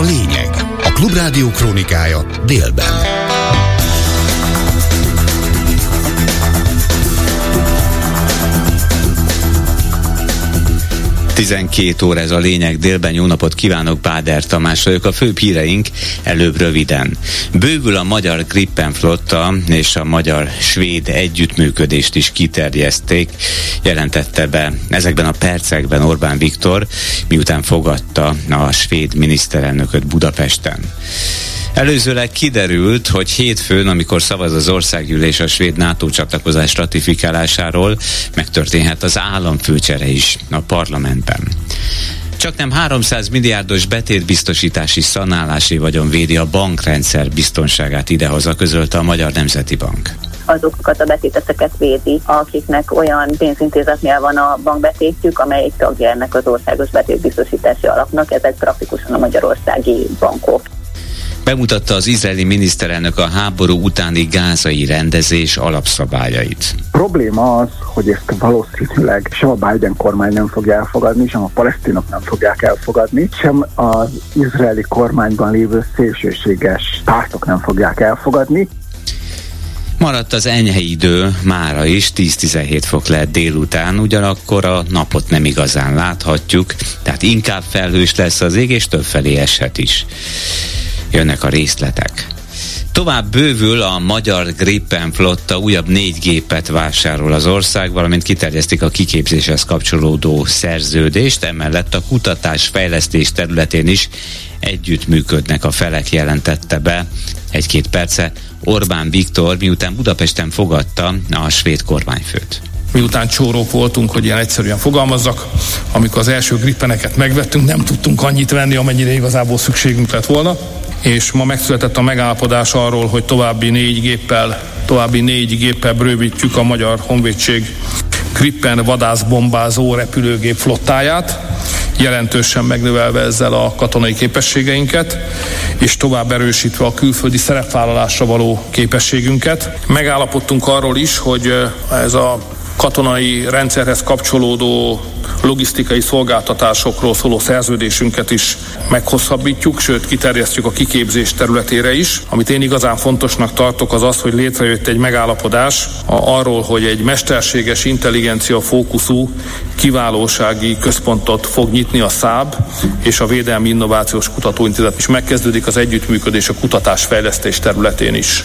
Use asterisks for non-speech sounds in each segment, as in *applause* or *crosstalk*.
a lényeg. A Klubrádió krónikája délben. 12 óra ez a lényeg, délben jó napot kívánok, Báder Tamás vagyok, a főbb híreink előbb röviden. Bővül a magyar Grippen flotta és a magyar-svéd együttműködést is kiterjeszték, jelentette be ezekben a percekben Orbán Viktor, miután fogadta a svéd miniszterelnököt Budapesten. Előzőleg kiderült, hogy hétfőn, amikor szavaz az országgyűlés a svéd NATO csatlakozás ratifikálásáról, megtörténhet az államfőcsere is a parlamentben. Csak nem 300 milliárdos betétbiztosítási szanálási vagyon védi a bankrendszer biztonságát idehaza, közölte a Magyar Nemzeti Bank azokat a betéteseket védi, akiknek olyan pénzintézetnél van a bankbetétjük, amelyik tagja ennek az országos betétbiztosítási alapnak, ezek praktikusan a magyarországi bankok. Bemutatta az izraeli miniszterelnök a háború utáni gázai rendezés alapszabályait. A probléma az, hogy ezt valószínűleg sem a Biden kormány nem fogja elfogadni, sem a palesztinok nem fogják elfogadni, sem az izraeli kormányban lévő szélsőséges pártok nem fogják elfogadni. Maradt az enyhe idő, mára is 10-17 fok lehet délután, ugyanakkor a napot nem igazán láthatjuk, tehát inkább felhős lesz az ég, és többfelé eshet is jönnek a részletek. Tovább bővül a magyar Gripen flotta, újabb négy gépet vásárol az ország, valamint kiterjesztik a kiképzéshez kapcsolódó szerződést, emellett a kutatás fejlesztés területén is együttműködnek a felek jelentette be egy-két perce Orbán Viktor, miután Budapesten fogadta a svéd kormányfőt. Miután csórók voltunk, hogy ilyen egyszerűen fogalmazzak, amikor az első grippeneket megvettünk, nem tudtunk annyit venni, amennyire igazából szükségünk lett volna és ma megszületett a megállapodás arról, hogy további négy géppel, további négy géppel bővítjük a Magyar Honvédség Gripen vadászbombázó repülőgép flottáját, jelentősen megnövelve ezzel a katonai képességeinket, és tovább erősítve a külföldi szerepvállalásra való képességünket. Megállapodtunk arról is, hogy ez a katonai rendszerhez kapcsolódó logisztikai szolgáltatásokról szóló szerződésünket is meghosszabbítjuk, sőt kiterjesztjük a kiképzés területére is. Amit én igazán fontosnak tartok az az, hogy létrejött egy megállapodás arról, hogy egy mesterséges intelligencia fókuszú kiválósági központot fog nyitni a SZÁB és a Védelmi Innovációs Kutatóintézet is megkezdődik az együttműködés a kutatásfejlesztés területén is.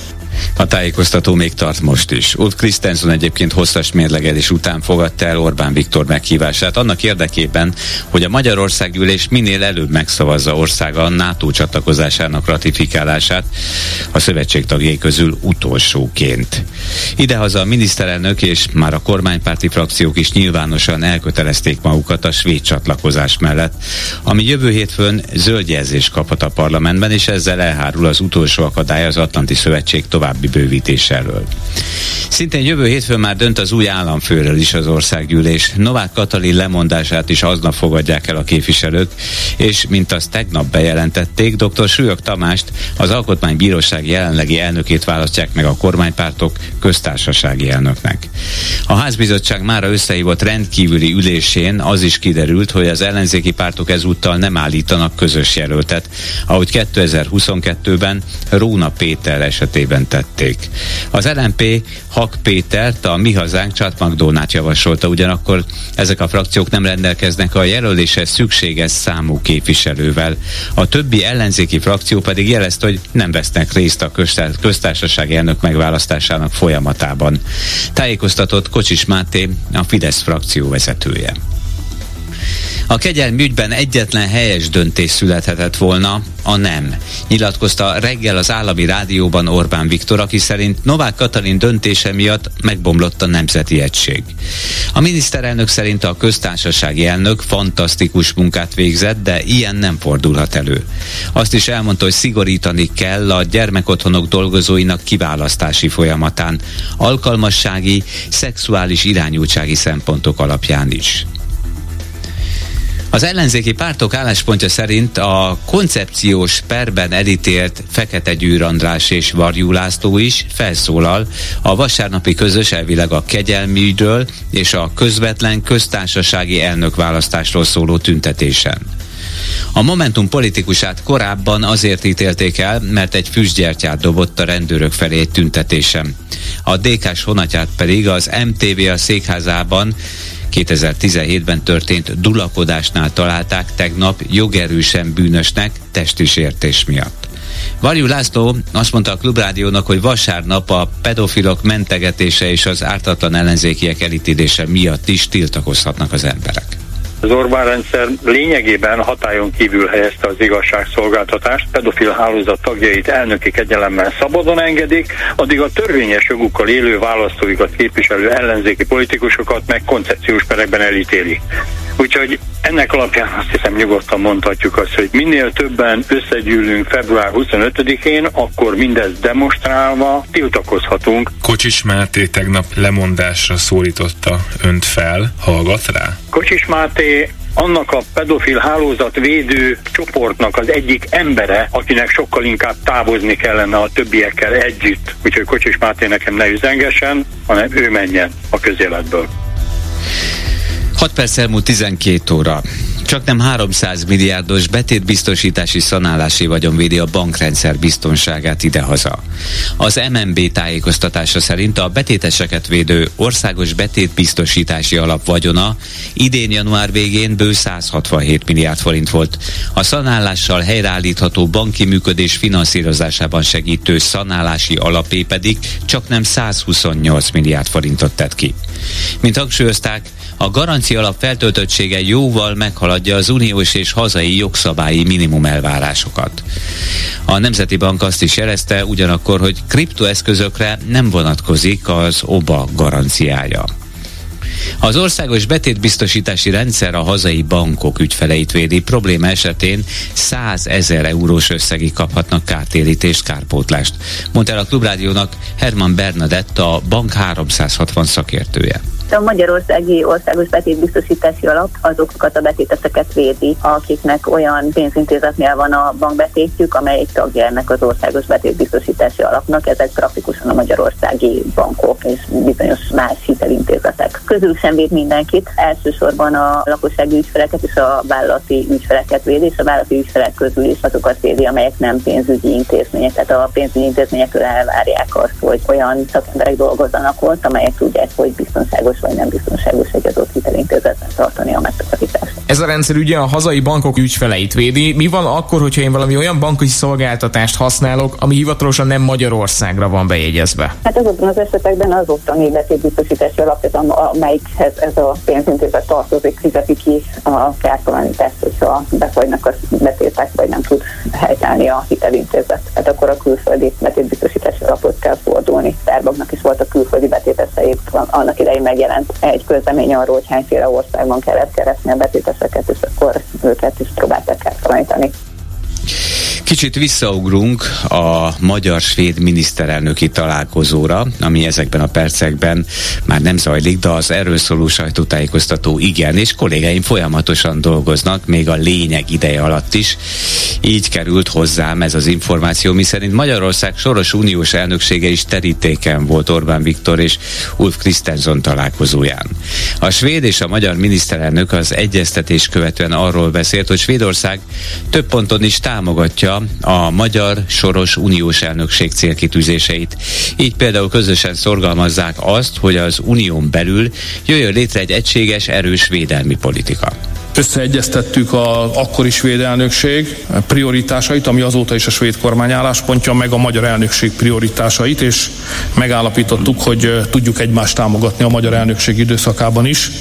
A tájékoztató még tart most is. Ulf Christensen egyébként hosszas mérlegelés után fogadta el Orbán Viktor meghívását annak érdekében, hogy a Magyarország gyűlés minél előbb megszavazza országa a NATO csatlakozásának ratifikálását a szövetség tagjai közül utolsóként. Idehaza a miniszterelnök és már a kormánypárti frakciók is nyilvánosan elkötelezték magukat a svéd csatlakozás mellett, ami jövő hétfőn zöld jelzést kaphat a parlamentben, és ezzel elhárul az utolsó akadály az Atlanti Szövetség további bővítéséről. Szintén jövő hétfőn már dönt az új államfőről is az országgyűlés. Novák Katalin lemondását is aznap fogadják el a képviselők, és mint azt tegnap bejelentették, dr. Súlyog Tamást az Alkotmánybíróság jelenlegi elnökét választják meg a kormánypártok köztársasági elnöknek. A házbizottság mára összehívott rendkívüli ülésén az is kiderült, hogy az ellenzéki pártok ezúttal nem állítanak közös jelöltet, ahogy 2022-ben Róna Péter esetében tették. Az LNP Hak Pétert, a Mi Hazánk Csatmagdónát javasolta, ugyanakkor ezek a frakciók nem rendelkeznek a jelöléshez szükséges számú képviselővel. A többi ellenzéki frakció pedig jelezte, hogy nem vesznek részt a köztársasági elnök megválasztásának folyamatában. Tájékoztatott Kocsis Máté, a Fidesz frakció vezetője. A kegyelmi ügyben egyetlen helyes döntés születhetett volna, a nem. Nyilatkozta reggel az állami rádióban Orbán Viktor, aki szerint Novák Katalin döntése miatt megbomlott a nemzeti egység. A miniszterelnök szerint a köztársasági elnök fantasztikus munkát végzett, de ilyen nem fordulhat elő. Azt is elmondta, hogy szigorítani kell a gyermekotthonok dolgozóinak kiválasztási folyamatán, alkalmassági, szexuális irányultsági szempontok alapján is. Az ellenzéki pártok álláspontja szerint a koncepciós perben elítélt Fekete Gyűr András és Varjú László is felszólal a vasárnapi közös elvileg a kegyelmi ügyről és a közvetlen köztársasági elnökválasztásról szóló tüntetésen. A Momentum politikusát korábban azért ítélték el, mert egy füstgyertyát dobott a rendőrök felé egy tüntetésem. A DK-s honatját pedig az MTV a székházában 2017-ben történt dulakodásnál találták tegnap jogerősen bűnösnek testi sértés miatt. Varjú László azt mondta a Klubrádiónak, hogy vasárnap a pedofilok mentegetése és az ártatlan ellenzékiek elítélése miatt is tiltakozhatnak az emberek. Az Orbán rendszer lényegében hatályon kívül helyezte az igazságszolgáltatást, pedofil hálózat tagjait elnöki kegyelemmel szabadon engedik, addig a törvényes jogukkal élő választóikat képviselő ellenzéki politikusokat meg koncepciós perekben elítélik. Úgyhogy ennek alapján azt hiszem nyugodtan mondhatjuk azt, hogy minél többen összegyűlünk február 25-én, akkor mindezt demonstrálva tiltakozhatunk. Kocsis Máté tegnap lemondásra szólította önt fel, hallgat rá? Kocsis Máté annak a pedofil hálózat védő csoportnak az egyik embere, akinek sokkal inkább távozni kellene a többiekkel együtt. Úgyhogy Kocsis Máté nekem ne üzengessen, hanem ő menjen a közéletből. 6 perc elmúlt 12 óra. Csak nem 300 milliárdos betétbiztosítási szanálási vagyon védi a bankrendszer biztonságát idehaza. Az MNB tájékoztatása szerint a betéteseket védő országos betétbiztosítási alap vagyona idén január végén bő 167 milliárd forint volt. A szanálással helyreállítható banki működés finanszírozásában segítő szanálási alapé pedig csak nem 128 milliárd forintot tett ki. Mint hangsúlyozták, a garancia alap feltöltöttsége jóval meghaladja az uniós és hazai jogszabályi minimum elvárásokat. A Nemzeti Bank azt is jelezte ugyanakkor, hogy kriptoeszközökre nem vonatkozik az OBA garanciája. Az országos betétbiztosítási rendszer a hazai bankok ügyfeleit védi. Probléma esetén 100 ezer eurós összegig kaphatnak kártérítést, kárpótlást. Mondta el a Klubrádiónak Herman Bernadett, a bank 360 szakértője. A Magyarországi Országos Betétbiztosítási Alap azokat a betéteseket védi, akiknek olyan pénzintézetnél van a bankbetétjük, amelyik tagja ennek az Országos Betétbiztosítási Alapnak. Ezek praktikusan a magyarországi bankok és bizonyos más hitelintézetek. Közül sem véd mindenkit, elsősorban a lakossági ügyfeleket és a vállalati ügyfeleket védi, és a vállalati ügyfelek közül is azokat védi, amelyek nem pénzügyi intézmények. Tehát a pénzügyi intézményekről elvárják azt, hogy olyan szakemberek dolgozzanak ott, amelyek tudják, hogy biztonságos vagy nem biztonságos egy adott hitelintézetben tartani a megtakarítást. Ez a rendszer ugye a hazai bankok ügyfeleit védi. Mi van akkor, hogyha én valami olyan banki szolgáltatást használok, ami hivatalosan nem Magyarországra van bejegyezve? Hát azokban az esetekben az ottani betétbiztosítási alapja, amelyikhez ez a pénzintézet tartozik, fizeti ki a kártalanítást, hogyha befolynak a betétek, vagy nem tud helytállni a hitelintézet. Hát akkor a külföldi betétbiztosítási alapot kell fordulni. Starbucksnak is volt a külföldi betétesei, annak idején meg megjelent egy közlemény arról, hogy hányféle országban kellett keresni a betéteseket, és akkor őket is próbálták eltalanítani. Kicsit visszaugrunk a magyar-svéd miniszterelnöki találkozóra, ami ezekben a percekben már nem zajlik, de az erről szóló sajtótájékoztató igen, és kollégáim folyamatosan dolgoznak, még a lényeg ideje alatt is. Így került hozzám ez az információ, miszerint Magyarország soros uniós elnöksége is terítéken volt Orbán Viktor és Ulf Krisztenson találkozóján. A svéd és a magyar miniszterelnök az egyeztetés követően arról beszélt, hogy Svédország több ponton is támogatja a magyar soros uniós elnökség célkitűzéseit. Így például közösen szorgalmazzák azt, hogy az unión belül jöjjön létre egy egységes, erős védelmi politika. Összeegyeztettük az akkori svéd elnökség prioritásait, ami azóta is a svéd kormány álláspontja, meg a magyar elnökség prioritásait, és megállapítottuk, hogy tudjuk egymást támogatni a magyar elnökség időszakában is,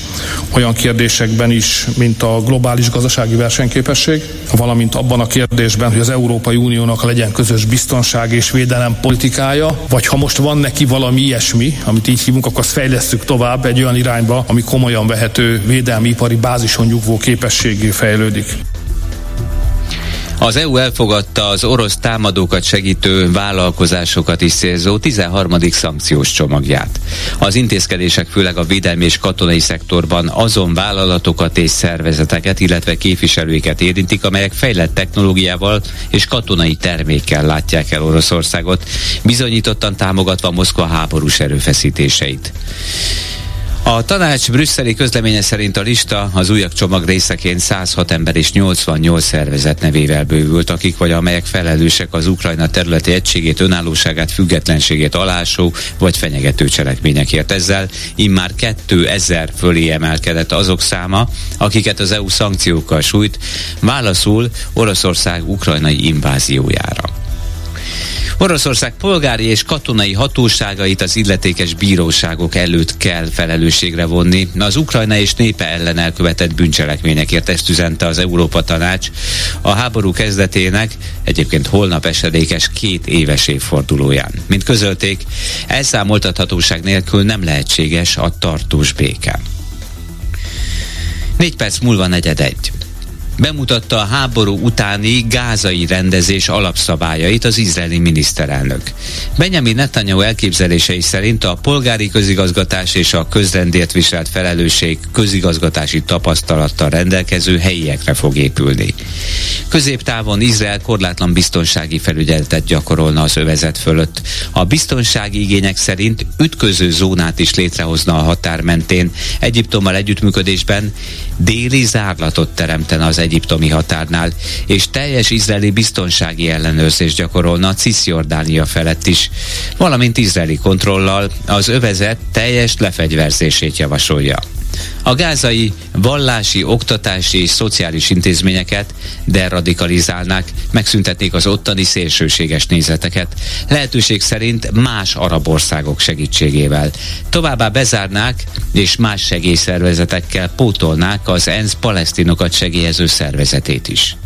olyan kérdésekben is, mint a globális gazdasági versenyképesség, valamint abban a kérdésben, hogy az Európai Uniónak legyen közös biztonság és védelem politikája, vagy ha most van neki valami ilyesmi, amit így hívunk, akkor azt fejlesztük tovább egy olyan irányba, ami komolyan vehető védelmi ipari bázison nyugvó képességé fejlődik. Az EU elfogadta az orosz támadókat segítő vállalkozásokat is célzó 13. szankciós csomagját. Az intézkedések főleg a védelmi és katonai szektorban azon vállalatokat és szervezeteket, illetve képviselőiket érintik, amelyek fejlett technológiával és katonai termékkel látják el Oroszországot, bizonyítottan támogatva Moszkva háborús erőfeszítéseit. A tanács brüsszeli közleménye szerint a lista az újabb csomag részeként 106 ember és 88 szervezet nevével bővült, akik vagy amelyek felelősek az Ukrajna területi egységét, önállóságát, függetlenségét alásó vagy fenyegető cselekményekért. Ezzel immár 2000 fölé emelkedett azok száma, akiket az EU szankciókkal sújt, válaszul Oroszország ukrajnai inváziójára. Oroszország polgári és katonai hatóságait az illetékes bíróságok előtt kell felelősségre vonni. Az Ukrajna és népe ellen elkövetett bűncselekményekért ezt üzente az Európa Tanács a háború kezdetének, egyébként holnap esedékes két éves évfordulóján. Mint közölték, elszámoltathatóság nélkül nem lehetséges a tartós béke. Négy perc múlva negyed egy bemutatta a háború utáni gázai rendezés alapszabályait az izraeli miniszterelnök. Benjamin Netanyahu elképzelései szerint a polgári közigazgatás és a közrendért viselt felelősség közigazgatási tapasztalattal rendelkező helyiekre fog épülni. Középtávon Izrael korlátlan biztonsági felügyeletet gyakorolna az övezet fölött. A biztonsági igények szerint ütköző zónát is létrehozna a határ mentén, Egyiptommal együttműködésben déli zárlatot teremtene az egyiptomi határnál, és teljes izraeli biztonsági ellenőrzést gyakorolna Cisjordánia felett is, valamint izraeli kontrollal az övezet teljes lefegyverzését javasolja. A gázai vallási, oktatási és szociális intézményeket deradikalizálnák, megszüntetnék az ottani szélsőséges nézeteket, lehetőség szerint más arab országok segítségével. Továbbá bezárnák és más segélyszervezetekkel pótolnák az ENSZ palesztinokat segélyező szervezetét is.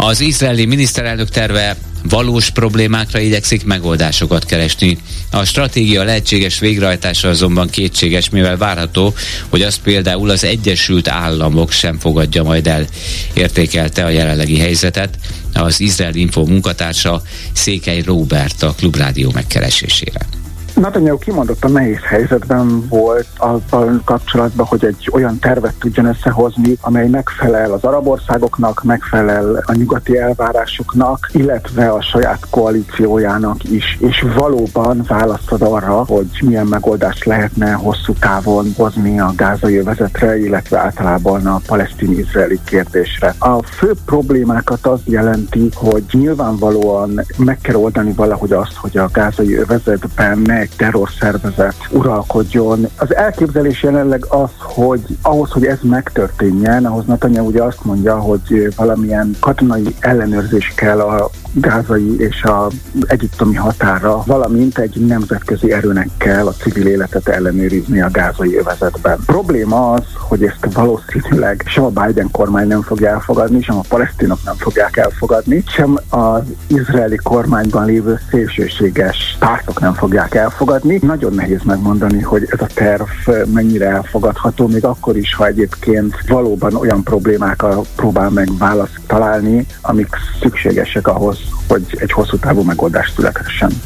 Az izraeli miniszterelnök terve valós problémákra igyekszik megoldásokat keresni. A stratégia lehetséges végrehajtása azonban kétséges, mivel várható, hogy azt például az Egyesült Államok sem fogadja majd el. Értékelte a jelenlegi helyzetet az Izrael Info munkatársa Székely Robert a Klubrádió megkeresésére. Netanyahu kimondottan nehéz helyzetben volt azzal kapcsolatban, hogy egy olyan tervet tudjon összehozni, amely megfelel az arab országoknak, megfelel a nyugati elvárásoknak, illetve a saját koalíciójának is, és valóban választod arra, hogy milyen megoldást lehetne hosszú távon hozni a gázai övezetre, illetve általában a palesztin-izraeli kérdésre. A fő problémákat az jelenti, hogy nyilvánvalóan meg kell oldani valahogy azt, hogy a gázai övezetben ne egy terrorszervezet uralkodjon. Az elképzelés jelenleg az, hogy ahhoz, hogy ez megtörténjen, ahhoz Natanya ugye azt mondja, hogy valamilyen katonai ellenőrzés kell a gázai és a egyiptomi határa, valamint egy nemzetközi erőnek kell a civil életet ellenőrizni a gázai övezetben. Probléma az, hogy ezt valószínűleg sem a Biden kormány nem fogja elfogadni, sem a palesztinok nem fogják elfogadni, sem az izraeli kormányban lévő szélsőséges pártok nem fogják elfogadni. Nagyon nehéz megmondani, hogy ez a terv mennyire elfogadható, még akkor is, ha egyébként valóban olyan problémákra próbál meg választ találni, amik szükségesek ahhoz, hogy egy hosszú távú megoldás születhessen.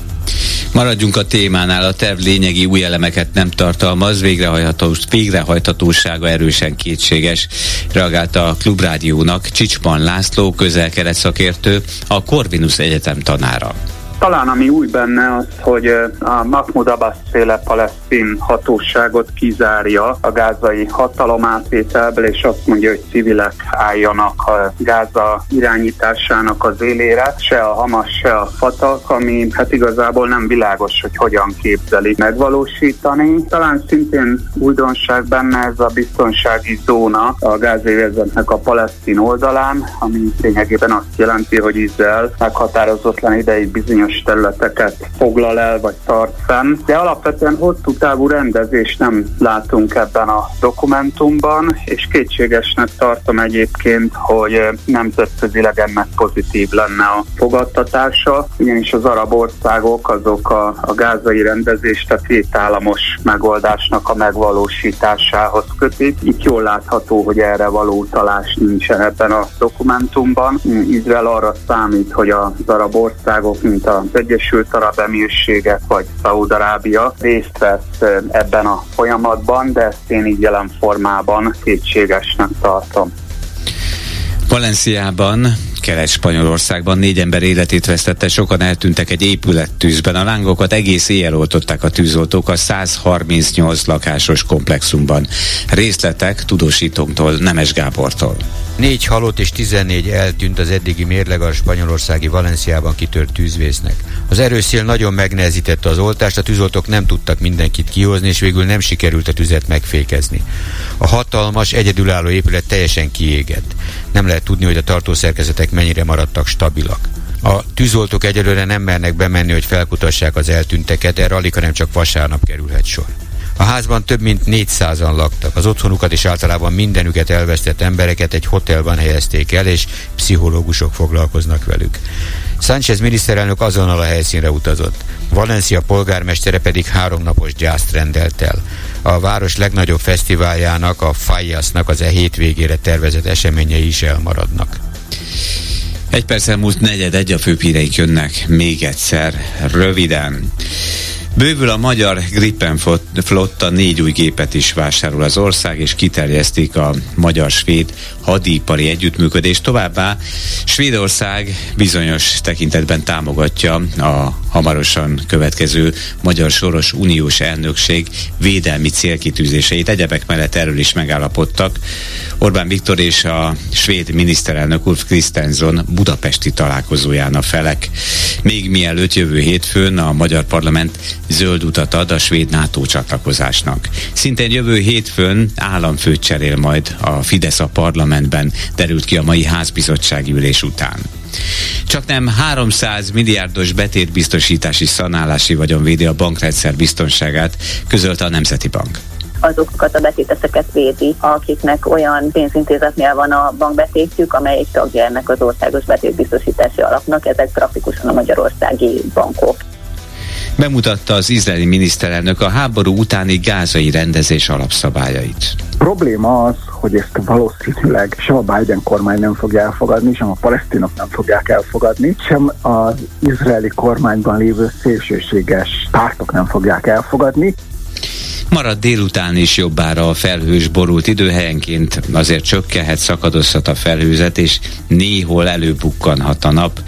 Maradjunk a témánál, a terv lényegi új elemeket nem tartalmaz, végrehajthatós, végrehajthatósága erősen kétséges, reagálta a Klubrádiónak Csicspan László, közel szakértő, a Corvinus Egyetem tanára. Talán ami új benne az, hogy a Mahmoud Abbas féle palesztin hatóságot kizárja a gázai hatalom átvételből, és azt mondja, hogy civilek álljanak a Gáza irányításának az élére, se a Hamas, se a Fatah, ami hát igazából nem világos, hogy hogyan képzelik megvalósítani. Talán szintén újdonság benne ez a biztonsági zóna a gázévezetnek a palesztin oldalán, ami lényegében azt jelenti, hogy Izrael meghatározatlan ideig bizonyos bizonyos területeket foglal el vagy tart fenn, de alapvetően hosszú távú rendezést nem látunk ebben a dokumentumban, és kétségesnek tartom egyébként, hogy nemzetközileg ennek pozitív lenne a fogadtatása, ugyanis az arab országok azok a, a gázai rendezést a két államos megoldásnak a megvalósításához kötik. Itt jól látható, hogy erre való utalás nincsen ebben a dokumentumban. Izrael arra számít, hogy az arab országok, mint a az Egyesült Arab Emírségek vagy Szaúd-Arábia részt vesz ebben a folyamatban, de ezt én így jelen formában kétségesnek tartom. Valenciában Kelet-Spanyolországban négy ember életét vesztette, sokan eltűntek egy épülettűzben. A lángokat egész éjjel oltották a tűzoltók a 138 lakásos komplexumban. Részletek tudósítónktól, Nemes Gábortól. Négy halott és 14 eltűnt az eddigi mérleg a spanyolországi Valenciában kitört tűzvésznek. Az erőszél nagyon megnehezítette az oltást, a tűzoltók nem tudtak mindenkit kihozni, és végül nem sikerült a tüzet megfékezni. A hatalmas, egyedülálló épület teljesen kiégett. Nem lehet tudni, hogy a tartószerkezetek mennyire maradtak stabilak. A tűzoltók egyelőre nem mernek bemenni, hogy felkutassák az eltűnteket, erre alig, hanem csak vasárnap kerülhet sor. A házban több mint 400-an laktak. Az otthonukat és általában mindenüket elvesztett embereket egy hotelban helyezték el, és pszichológusok foglalkoznak velük. Sánchez miniszterelnök azonnal a helyszínre utazott. Valencia polgármestere pedig háromnapos gyászt rendelt el. A város legnagyobb fesztiváljának, a Fayasnak az e hétvégére tervezett eseményei is elmaradnak. Egy perccel múlt negyed egy a főpíreik jönnek még egyszer, röviden. Bővül a magyar Gripen flotta, négy új gépet is vásárol az ország, és kiterjesztik a magyar-svéd hadipari együttműködést. Továbbá Svédország bizonyos tekintetben támogatja a hamarosan következő magyar soros uniós elnökség védelmi célkitűzéseit. Egyebek mellett erről is megállapodtak. Orbán Viktor és a svéd miniszterelnök Ulf Kristensen budapesti találkozóján a felek. Még mielőtt jövő hétfőn a magyar parlament zöld utat ad a svéd NATO csatlakozásnak. Szintén jövő hétfőn államfőt cserél majd a Fidesz a parlamentben, derült ki a mai házbizottsági ülés után. Csak nem 300 milliárdos betétbiztosítási szanálási vagyon védi a bankrendszer biztonságát, közölte a Nemzeti Bank azokat a betéteseket védi, akiknek olyan pénzintézetnél van a bankbetétjük, amely egy tagja ennek az országos betétbiztosítási alapnak, ezek praktikusan a magyarországi bankok. Bemutatta az izraeli miniszterelnök a háború utáni gázai rendezés alapszabályait. Probléma az, hogy ezt valószínűleg sem a Biden kormány nem fogja elfogadni, sem a palesztinok nem fogják elfogadni, sem az izraeli kormányban lévő szélsőséges pártok nem fogják elfogadni. Marad délután is jobbára a felhős borult időhelyenként, azért csökkenhet, szakadozhat a felhőzet, és néhol előbukkanhat a nap,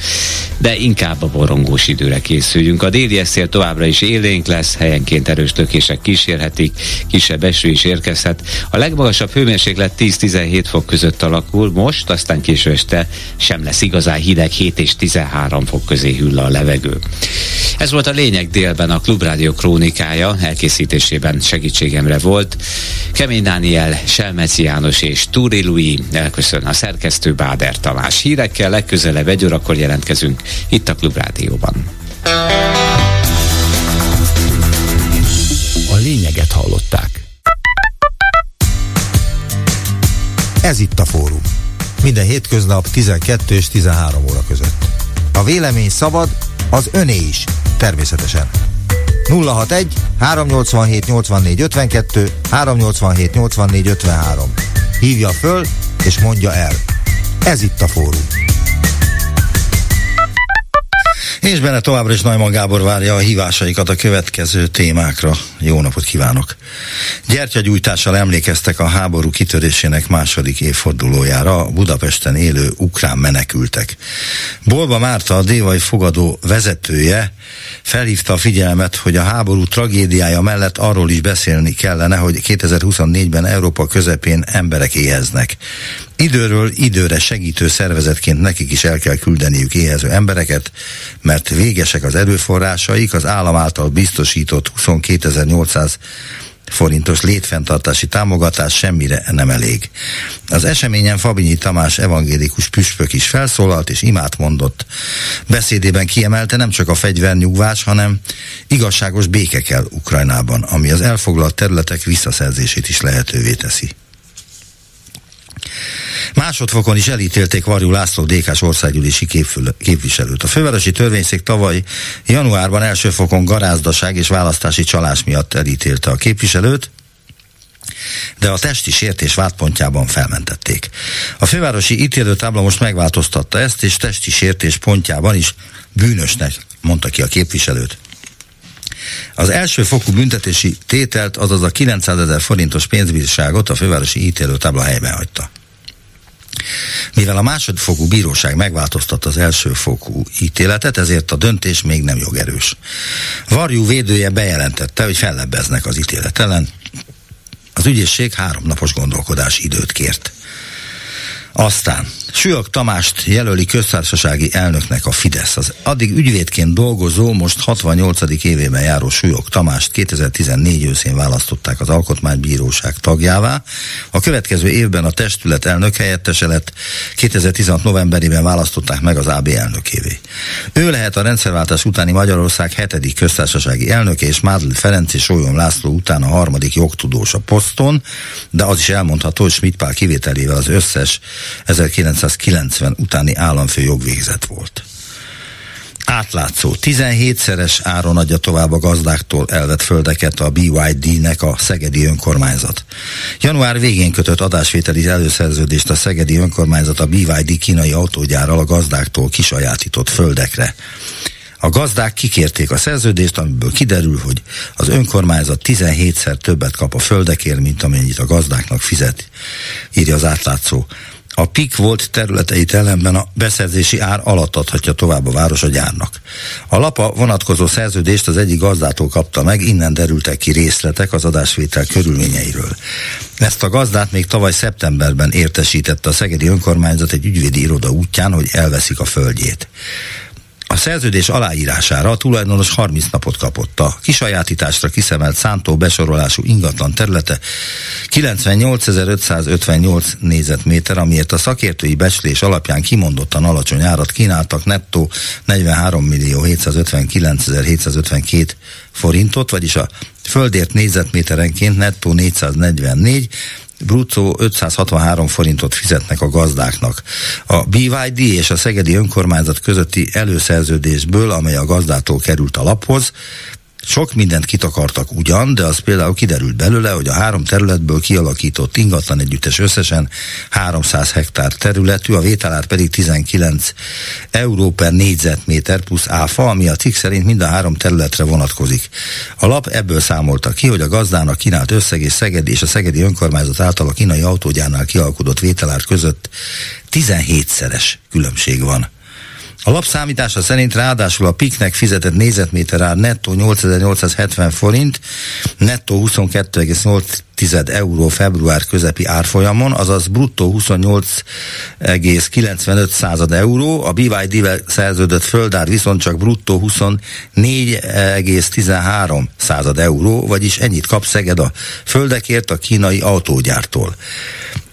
de inkább a borongós időre készüljünk. A déli eszél továbbra is élénk lesz, helyenként erős tökések kísérhetik, kisebb eső is érkezhet. A legmagasabb hőmérséklet 10-17 fok között alakul most, aztán késő este sem lesz igazán hideg, 7 és 13 fok közé hüll a levegő. Ez volt a lényeg délben a Klubrádió krónikája elkészítésében segítségemre volt. Kemény Dániel, Selmeci János és Túri Lui elköszön a szerkesztő Báder Tamás. Hírekkel legközelebb egy órakor jelentkezünk itt a Klubrádióban. A lényeget hallották. Ez itt a fórum. Minden hétköznap 12 és 13 óra között. A vélemény szabad, az öné is, természetesen. 061 387 84 52 387 84 53. Hívja föl és mondja el. Ez itt a fórum. És benne továbbra is Najman Gábor várja a hívásaikat a következő témákra. Jó napot kívánok! Gyertyagyújtással emlékeztek a háború kitörésének második évfordulójára Budapesten élő ukrán menekültek. Bolba Márta, a Dévai fogadó vezetője felhívta a figyelmet, hogy a háború tragédiája mellett arról is beszélni kellene, hogy 2024-ben Európa közepén emberek éheznek. Időről időre segítő szervezetként nekik is el kell küldeniük éhező embereket, mert végesek az erőforrásaik, az állam által biztosított 22.800 forintos létfenntartási támogatás semmire nem elég. Az eseményen Fabinyi Tamás evangélikus püspök is felszólalt és imát mondott. Beszédében kiemelte nem csak a fegyvernyugvás, hanem igazságos béke kell Ukrajnában, ami az elfoglalt területek visszaszerzését is lehetővé teszi. Másodfokon is elítélték Varjú László DK-s országgyűlési képviselőt. A fővárosi törvényszék tavaly januárban első fokon garázdaság és választási csalás miatt elítélte a képviselőt, de a testi sértés vádpontjában felmentették. A fővárosi ítélőtábla most megváltoztatta ezt, és testi sértés pontjában is bűnösnek mondta ki a képviselőt. Az első fokú büntetési tételt, azaz a 900 ezer forintos pénzbírságot a fővárosi ítélőtábla helyben hagyta. Mivel a másodfokú bíróság megváltoztatta az elsőfokú ítéletet, ezért a döntés még nem jogerős. Varjú védője bejelentette, hogy fellebbeznek az ítélet ellen. Az ügyészség háromnapos gondolkodás időt kért. Aztán Sülyök Tamást jelöli köztársasági elnöknek a Fidesz. Az addig ügyvédként dolgozó, most 68. évében járó Sülyök Tamást 2014 őszén választották az Alkotmánybíróság tagjává. A következő évben a testület elnök helyettese lett, 2016 novemberében választották meg az AB elnökévé. Ő lehet a rendszerváltás utáni Magyarország hetedik köztársasági elnöke, és Mádl Ferenc és Sólyom László után a harmadik jogtudós a poszton, de az is elmondható, hogy Schmidt Pál kivételével az összes 1990 utáni államfő jogvégzet volt. Átlátszó. 17-szeres áron adja tovább a gazdáktól elvett földeket a BYD-nek a Szegedi önkormányzat. Január végén kötött adásvételi előszerződést a Szegedi önkormányzat a BYD kínai autógyárral a gazdáktól kisajátított földekre. A gazdák kikérték a szerződést, amiből kiderül, hogy az önkormányzat 17-szer többet kap a földekért, mint amennyit a gazdáknak fizet, írja az átlátszó. A PIK volt területeit ellenben a beszerzési ár alatt adhatja tovább a város a gyárnak. A lapa vonatkozó szerződést az egyik gazdától kapta meg, innen derültek ki részletek az adásvétel körülményeiről. Ezt a gazdát még tavaly szeptemberben értesítette a Szegedi Önkormányzat egy ügyvédi iroda útján, hogy elveszik a földjét. A szerződés aláírására a tulajdonos 30 napot kapott. A kisajátításra kiszemelt szántó besorolású ingatlan területe 98.558 négyzetméter, amiért a szakértői becslés alapján kimondottan alacsony árat kínáltak nettó 43 millió 759 forintot, vagyis a földért négyzetméterenként nettó 444, bruttó 563 forintot fizetnek a gazdáknak. A BYD és a Szegedi Önkormányzat közötti előszerződésből, amely a gazdától került a laphoz, sok mindent kitakartak ugyan, de az például kiderült belőle, hogy a három területből kialakított ingatlan együttes összesen 300 hektár területű, a vételár pedig 19 euró per négyzetméter plusz áfa, ami a cikk szerint mind a három területre vonatkozik. A lap ebből számolta ki, hogy a gazdának kínált összeg és Szegedi és a Szegedi önkormányzat által a kínai autógyárnál kialkodott vételár között 17-szeres különbség van. A lap számítása szerint ráadásul a piknek fizetett négyzetméter ár nettó 8870 forint, nettó 22,8 euró február közepi árfolyamon, azaz bruttó 28,95 század euró, a BYD-vel szerződött földár viszont csak bruttó 24,13 század euró, vagyis ennyit kap Szeged a földekért a kínai autógyártól.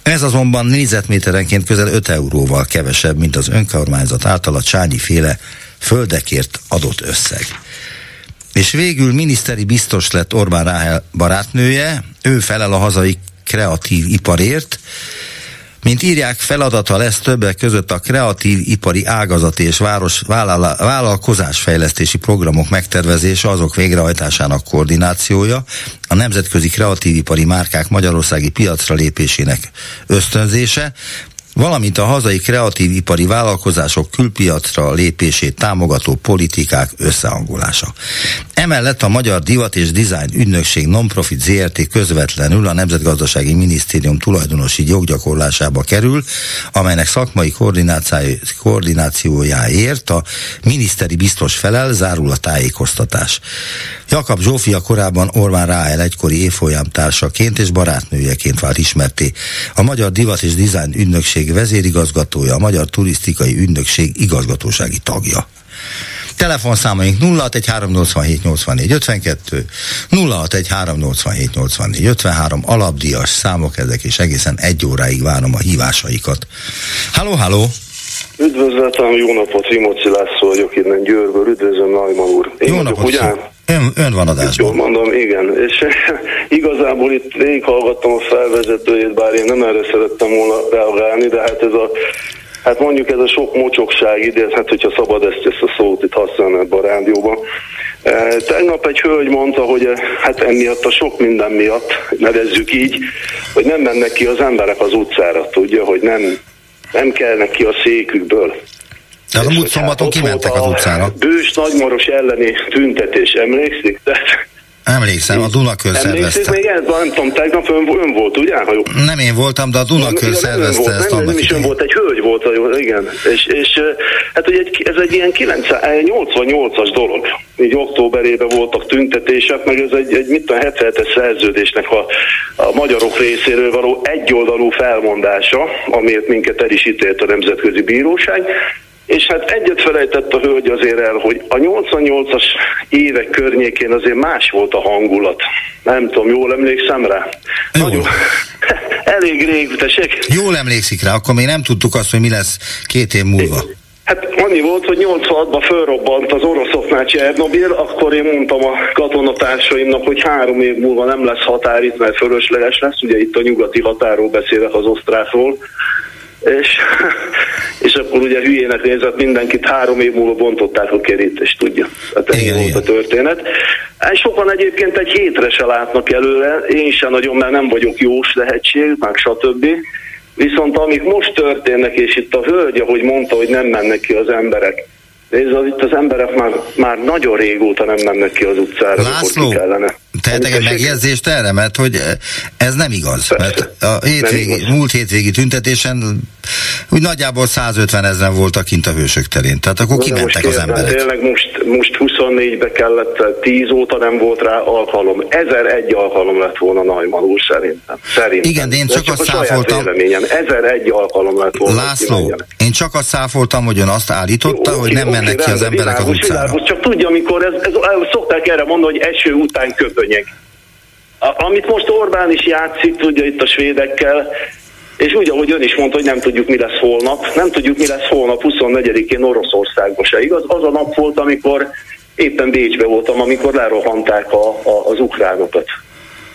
Ez azonban négyzetméterenként közel 5 euróval kevesebb, mint az önkormányzat által a Csányi féle földekért adott összeg. És végül miniszteri biztos lett Orbán Ráhel barátnője, ő felel a hazai kreatív iparért, mint írják, feladata lesz többek között a kreatív ipari ágazat és város vállalkozásfejlesztési programok megtervezése, azok végrehajtásának koordinációja, a nemzetközi kreatív ipari márkák magyarországi piacra lépésének ösztönzése, valamint a hazai kreatív ipari vállalkozások külpiacra lépését támogató politikák összehangolása. Emellett a Magyar Divat és Design Ügynökség Nonprofit ZRT közvetlenül a Nemzetgazdasági Minisztérium tulajdonosi joggyakorlásába kerül, amelynek szakmai koordinációjáért a miniszteri biztos felel, zárul a tájékoztatás. Jakab Zsófia korábban Orbán Ráel egykori évfolyam társaként és barátnőjeként vált ismerté. A Magyar Divat és Design Ügynökség vezérigazgatója, a Magyar Turisztikai Ügynökség igazgatósági tagja. Telefonszámaink 0613878452, 0613878453, alapdias számok ezek, és egészen egy óráig várom a hívásaikat. Halló, halló! Üdvözletem, jó napot, Rimóci László vagyok innen Győrből, üdvözlöm Najman úr. Én jó napot, ugye? Ön, ön van adásban. Jól mondom, igen. És *laughs* igazából itt végighallgattam a felvezetőjét, bár én nem erre szerettem volna reagálni, de hát ez a Hát mondjuk ez a sok mocsokság ide, hát hogyha szabad ezt, ezt a szót itt használni ebben a rádióban. E, tegnap egy hölgy mondta, hogy e, hát emiatt a sok minden miatt, nevezzük így, hogy nem mennek ki az emberek az utcára, tudja, hogy nem, nem kelnek ki a székükből. De a múlt szombaton kimentek az utcára. Bős nagymaros elleni tüntetés, emlékszik? Tehát Emlékszem, a Dunakör szervezte. még ez, nem tudom, tegnap ön, ön volt, ugye? Ha jó. Nem én voltam, de a Dunakör Ja, szervezte volt, ezt nem, nem is ön volt, egy hölgy volt, jó, igen. És, és eh, hát ugye egy, ez egy ilyen 90, 88-as dolog. Így októberében voltak tüntetések, meg ez egy, egy mit tudom, 77-es szerződésnek a, a magyarok részéről való egyoldalú felmondása, amiért minket el is ítélt a Nemzetközi Bíróság. És hát egyet felejtett a hölgy azért el, hogy a 88-as évek környékén azért más volt a hangulat. Nem tudom, jól emlékszem rá? Jó. Nagyon, *laughs* elég rég, tessék? Jól emlékszik rá, akkor még nem tudtuk azt, hogy mi lesz két év múlva. Hát annyi volt, hogy 86-ban fölrobbant az oroszoknál Csernobil, akkor én mondtam a katonatársaimnak, hogy három év múlva nem lesz határ itt, mert fölösleges lesz, ugye itt a nyugati határól beszélek az osztrákról, és, *laughs* és akkor ugye hülyének nézett mindenkit, három év múlva bontották a kerítést, tudja. Hát ennyi Igen, volt igen. a történet. Hát sokan egyébként egy hétre se látnak előre, én sem nagyon, mert nem vagyok jós lehetség, meg stb. Viszont amik most történnek, és itt a hölgy, ahogy mondta, hogy nem mennek ki az emberek, Nézd, az itt az emberek már, már nagyon régóta nem mennek ki az utcára, László, ki kellene. Tehetek egy megjegyzést erre, mert hogy ez nem igaz. Mert a hétvégi, igaz. múlt hétvégi tüntetésen úgy nagyjából 150 ezeren voltak kint a hősök terén. Tehát akkor Na, de kimentek az emberek. Tényleg most, most 24-be kellett, 10 óta nem volt rá alkalom. 1001 alkalom lett volna Najman úr szerintem. szerintem. Igen, de én csak azt a saját száfoltam- véleményem. 1001 alkalom lett volna. László, én csak azt száfoltam, hogy ön azt állította, Jó, hogy nem mennek ki az emberek az utcára. Csak tudja, amikor ez, ez, szokták erre mondani, hogy eső után köpönyeg. A, amit most Orbán is játszik, tudja itt a svédekkel, és úgy, ahogy ön is mondta, hogy nem tudjuk, mi lesz holnap. Nem tudjuk, mi lesz holnap 24-én Oroszországban se, igaz? Az a nap volt, amikor éppen Bécsbe voltam, amikor lerohanták a, a, az ukránokat.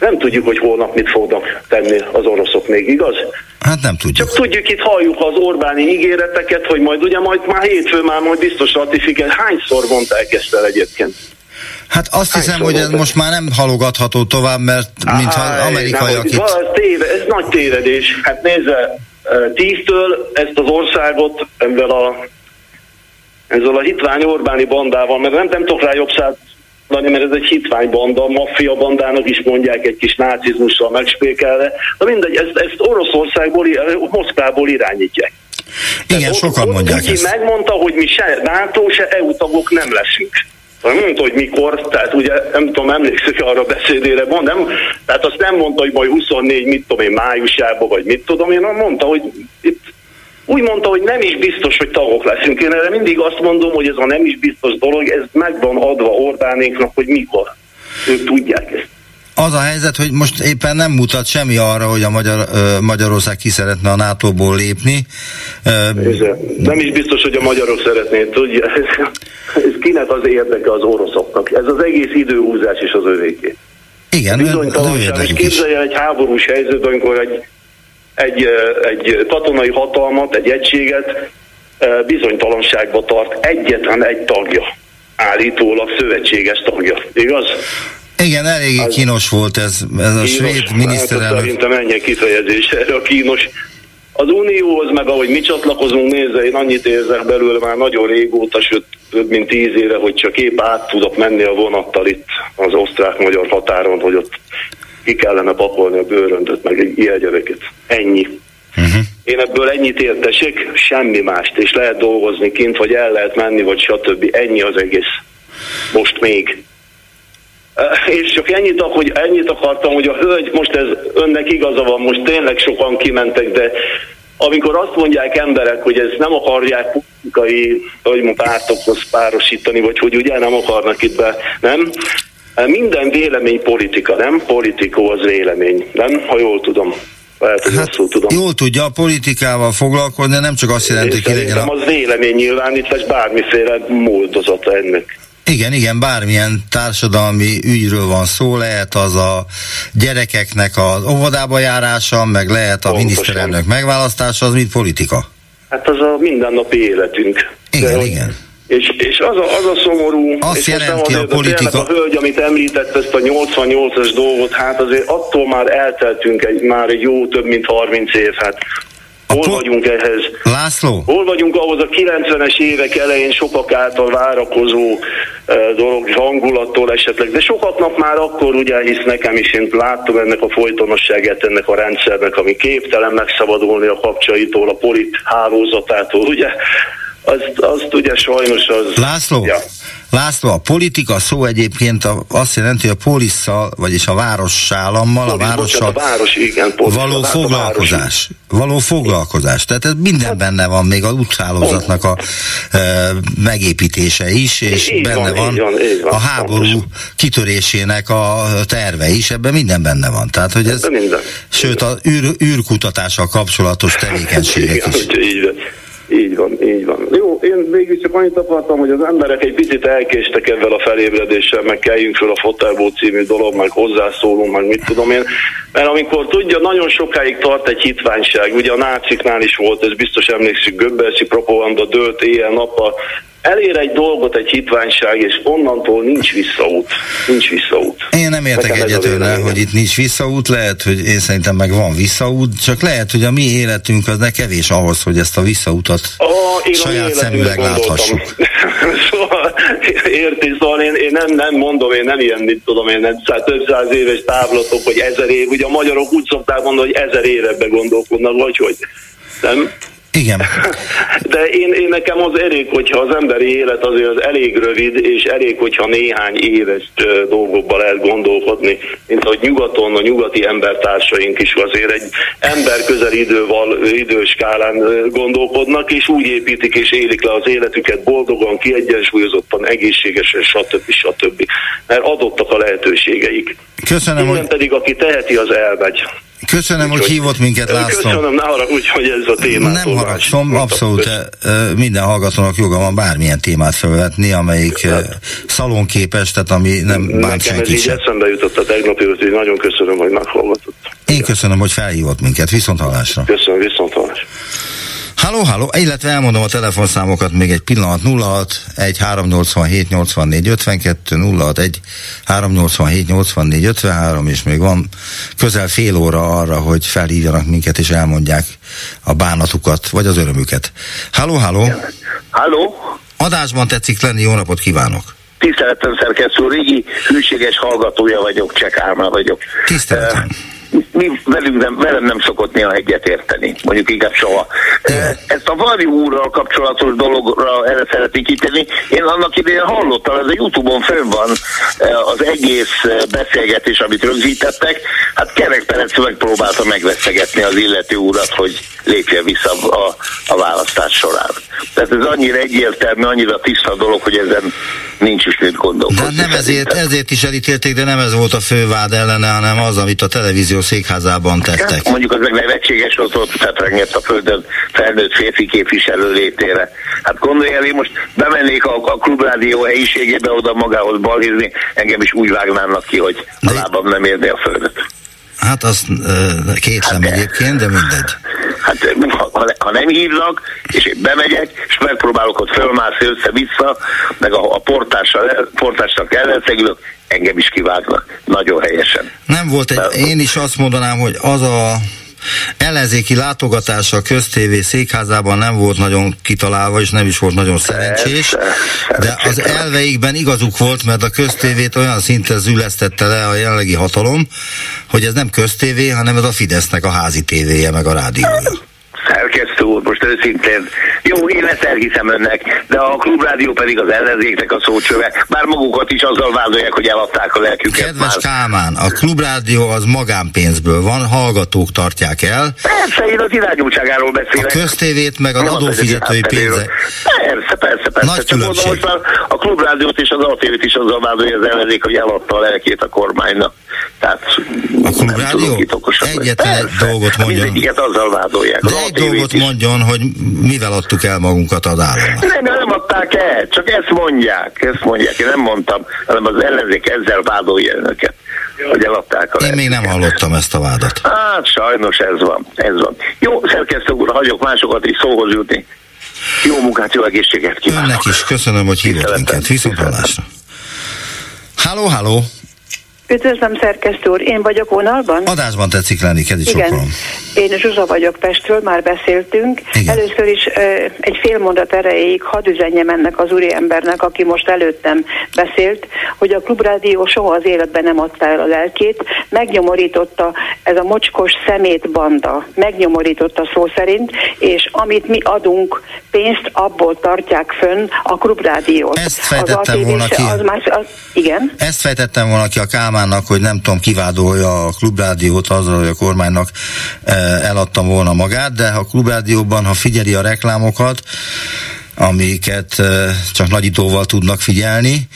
Nem tudjuk, hogy holnap mit fognak tenni az oroszok még, igaz? Hát nem tudjuk. Csak tudjuk, itt halljuk az Orbáni ígéreteket, hogy majd ugye majd már hétfő már majd biztos ratifikál. Hányszor mondták ezt el egyébként? Hát azt hiszem, Hányszor hogy ez most már nem halogatható tovább, mert mintha amerikaiak itt... Ez, téve, ez nagy tévedés. Hát nézze, tíztől ezt az országot ezzel a, ezzel a hitvány Orbáni bandával, mert nem, nem tudok rá jobb szállt mondani, mert ez egy hitvány banda, maffia bandának is mondják egy kis nácizmussal megspékelve. De mindegy, ezt, ezt Oroszországból, Moszkvából irányítják. Igen, sokan Ott mondják Putyin ezt. megmondta, hogy mi se NATO, se EU tagok nem leszünk. Mondta, hogy mikor, tehát ugye nem tudom, emlékszik arra a beszédére, nem, tehát azt nem mondta, hogy majd 24, mit tudom én, májusában, vagy mit tudom én, hanem mondta, hogy itt úgy mondta, hogy nem is biztos, hogy tagok leszünk. Én erre mindig azt mondom, hogy ez a nem is biztos dolog, ez meg van adva Orbánéknak, hogy mikor. Ők tudják ezt. Az a helyzet, hogy most éppen nem mutat semmi arra, hogy a Magyar, Magyarország ki szeretne a NATO-ból lépni. Nem is biztos, hogy a magyarok szeretnék, tudja. *laughs* Ez kinek az érdeke az oroszoknak. Ez az egész időhúzás is az övéké. igen, bizonytalanság, és érdekük is. képzelje el egy háborús helyzet, amikor egy, egy, egy katonai hatalmat, egy egységet bizonytalanságba tart egyetlen egy tagja, állítólag szövetséges tagja. Igaz? Igen, eléggé Az- kínos volt ez, ez a Kínos. svéd Hát, miniszterelnök. Szerintem ennyi kifejezés erre a kínos. Az Unióhoz, meg ahogy mi csatlakozunk, nézze, én annyit érzek belőle már nagyon régóta, sőt több mint tíz éve, hogy csak épp át tudok menni a vonattal itt az osztrák-magyar határon, hogy ott ki kellene pakolni a bőröndöt, meg ilyen gyereket. Ennyi. Uh-huh. Én ebből ennyit értesek, semmi mást, és lehet dolgozni kint, vagy el lehet menni, vagy stb. Ennyi az egész. Most még. És csak ennyit, hogy ennyit akartam, hogy a hölgy, most ez önnek igaza van, most tényleg sokan kimentek, de amikor azt mondják emberek, hogy ezt nem akarják politikai hogy pártokhoz párosítani, vagy hogy ugye nem akarnak itt be, nem? Minden vélemény politika, nem? Politikó az vélemény, nem? Ha jól tudom. Lehet, hogy Hát, tudom. jól tudja a politikával foglalkozni, nem csak azt jelenti, hogy ki legyen a... az vélemény nyilvánítás bármiféle módozata ennek. Igen, igen, bármilyen társadalmi ügyről van szó, lehet az a gyerekeknek az óvodába járása, meg lehet a Pontosan. miniszterelnök megválasztása, az mind politika. Hát az a mindennapi életünk. Igen, De- igen. És, és az, a, az a szomorú, Azt és jelenti a azért, tényleg politika- a hölgy, amit említett, ezt a 88-as dolgot, hát azért attól már elteltünk egy, már egy jó több mint 30 év, hát hol po- vagyunk ehhez? László, Hol vagyunk ahhoz a 90-es évek elején sokak által várakozó dolog, hangulattól esetleg, de sokaknak már akkor ugye hisz nekem is, én láttam ennek a folytonosságát, ennek a rendszernek, ami képtelen megszabadulni a kapcsaitól, a polit hálózatától, ugye, azt, azt ugye sajnos az... László? Ja. László, a politika szó egyébként azt jelenti, hogy a polisszal, vagyis a városállammal, a várossal a város, igen, való a foglalkozás. Való foglalkozás. Tehát ez minden hát- benne van, még a úthálózatnak a e, megépítése is, és így benne van, van, így van, így van a háború pontosan. kitörésének a terve is, ebben minden benne van. Tehát, hogy ez, minden. sőt, a űr, űrkutatással kapcsolatos tevékenységek is. Így van. Így van, így van. Jó, én végül csak annyit akartam, hogy az emberek egy picit elkéstek ebben a felébredéssel, meg kelljünk fel a Fotelbó című dolog, meg hozzászólunk, meg mit tudom én. Mert amikor tudja, nagyon sokáig tart egy hitványság, ugye a náciknál is volt, ez biztos emlékszik, Göbbelszi propaganda dőlt éjjel-nappal, elér egy dolgot egy hitványság, és onnantól nincs visszaút. Nincs visszaút. Én nem értek egyet önnel, hogy itt nincs visszaút, lehet, hogy én szerintem meg van visszaút, csak lehet, hogy a mi életünk az ne kevés ahhoz, hogy ezt a visszautat a, saját szemüleg láthassuk. *laughs* szóval, érti, szóval én, én nem, nem mondom, én nem ilyen, mit tudom én, nem több száz éves távlatok, hogy ezer év, ugye a magyarok úgy szokták mondani, hogy ezer évebe gondolkodnak, vagy hogy nem? Igen. De én, én nekem az elég, hogyha az emberi élet azért az elég rövid, és elég, hogyha néhány éves dolgokba lehet gondolkodni, mint ahogy nyugaton a nyugati embertársaink is azért egy ember közel időval, időskálán gondolkodnak, és úgy építik és élik le az életüket boldogan, kiegyensúlyozottan, egészségesen, stb. stb. Mert adottak a lehetőségeik. Köszönöm, Minden hogy... pedig, aki teheti, az elmegy. Köszönöm, úgy, hogy hívott minket, László. Köszönöm, ne haragudj, hogy ez a téma. Nem haragszom, abszolút minden hallgatónak joga van bármilyen témát felvetni, amelyik hát, szalonképes, tehát ami nem bánt senkit ez így eszembe jutott a tegnapi, hogy nagyon köszönöm, hogy meghallgatott. Én köszönöm, hogy felhívott minket. Viszont hallásra. Köszönöm, viszont hallásra. Halló, halló, illetve elmondom a telefonszámokat még egy pillanat 06 1 387 84 52 06 1 387 84 53 és még van közel fél óra arra, hogy felhívjanak minket és elmondják a bánatukat, vagy az örömüket. Halló, halló. Halló. Adásban tetszik lenni, jó napot kívánok. Tiszteletem szerkesztő, régi hűséges hallgatója vagyok, Csekálmá vagyok. Tiszteletem. Uh, mi velünk nem, velem nem szokott néha egyet érteni, mondjuk inkább soha. Ezt a Varjú úrral kapcsolatos dologra erre szeretnék kitenni. Én annak idején hallottam, ez a Youtube-on fönn van az egész beszélgetés, amit rögzítettek. Hát Kerek Perec megpróbálta megveszegetni az illető úrat, hogy lépje vissza a, a választás során. Tehát ez annyira egyértelmű, annyira tiszta dolog, hogy ezen nincs is mit gondolkodni. De nem ezért, ezért is elítélték, de nem ez volt a fővád ellene, hanem az, amit a televízió székházában tettek. Hát, mondjuk az meg nevetséges, az ott fetrengett a földön felnőtt férfi képviselő létére. Hát gondolj el, én most bemennék a, a klubrádió helyiségébe oda magához balhézni, engem is úgy vágnának ki, hogy a lábam nem érné a földet. Hát az kétlem hát, egyébként, de mindegy. Hát ha, ha nem hívnak, és én bemegyek, és megpróbálok ott fölmászni össze-vissza, meg a, a portással, portásnak ellenszegülök, engem is kivágnak. Nagyon helyesen. Nem volt egy, én is azt mondanám, hogy az a ellenzéki látogatása a köztévé székházában nem volt nagyon kitalálva, és nem is volt nagyon szerencsés, de az elveikben igazuk volt, mert a köztévét olyan szinten zülesztette le a jelenlegi hatalom, hogy ez nem köztévé, hanem ez a Fidesznek a házi tévéje, meg a rádiója szerkesztő úr, most őszintén, jó, én ezt elhiszem önnek, de a klubrádió pedig az ellenzéknek a szócsöve, bár magukat is azzal vádolják, hogy eladták a lelküket. Kedves már. Kálmán, a klubrádió az magánpénzből van, hallgatók tartják el. Persze, én az irányultságáról beszélek. A köztévét meg az adófizetői pénze. Persze, persze, persze. Nagy különbség. Most már a klubrádiót és az ATV-t is azzal vádolja az ellenzék, hogy eladta a lelkét a kormánynak. Tehát a klubrádió egyetlen egy dolgot mondjon. Mindegyiket azzal vádolják. De egy dolgot mondjon, hogy mivel adtuk el magunkat az államnak. Nem, nem adták el, csak ezt mondják, ezt mondják. Én nem mondtam, hanem az ellenzék ezzel vádolja önöket hogy eladták a Én még nem hallottam ezt a vádat. Hát sajnos ez van, ez van. Jó, szerkesztő úr, hagyok másokat is szóhoz jutni. Jó munkát, jó egészséget kívánok. Önnek is köszönöm, hogy hívott minket. Viszont hallásra. Halló, halló! Üdvözlöm szerkesztő úr, én vagyok vonalban? Adásban tetszik lenni, Kedi Igen, én Zsuzsa vagyok Pestről, már beszéltünk. Igen. Először is ö, egy fél mondat erejéig hadd üzenjem ennek az úriembernek, aki most előttem beszélt, hogy a Klubrádió soha az életben nem adta el a lelkét, megnyomorította ez a mocskos szemét banda, megnyomorította szó szerint, és amit mi adunk pénzt, abból tartják fönn a Klubrádiót. Ezt fejtettem az volna ki. Az más, az, igen? Ezt fejtettem volna ki a Kálmánnak, hogy nem tudom, kivádolja a klubrádiót azzal, hogy a kormánynak eh, eladtam volna magát, de a klubrádióban, ha figyeli a reklámokat, amiket eh, csak nagyítóval tudnak figyelni,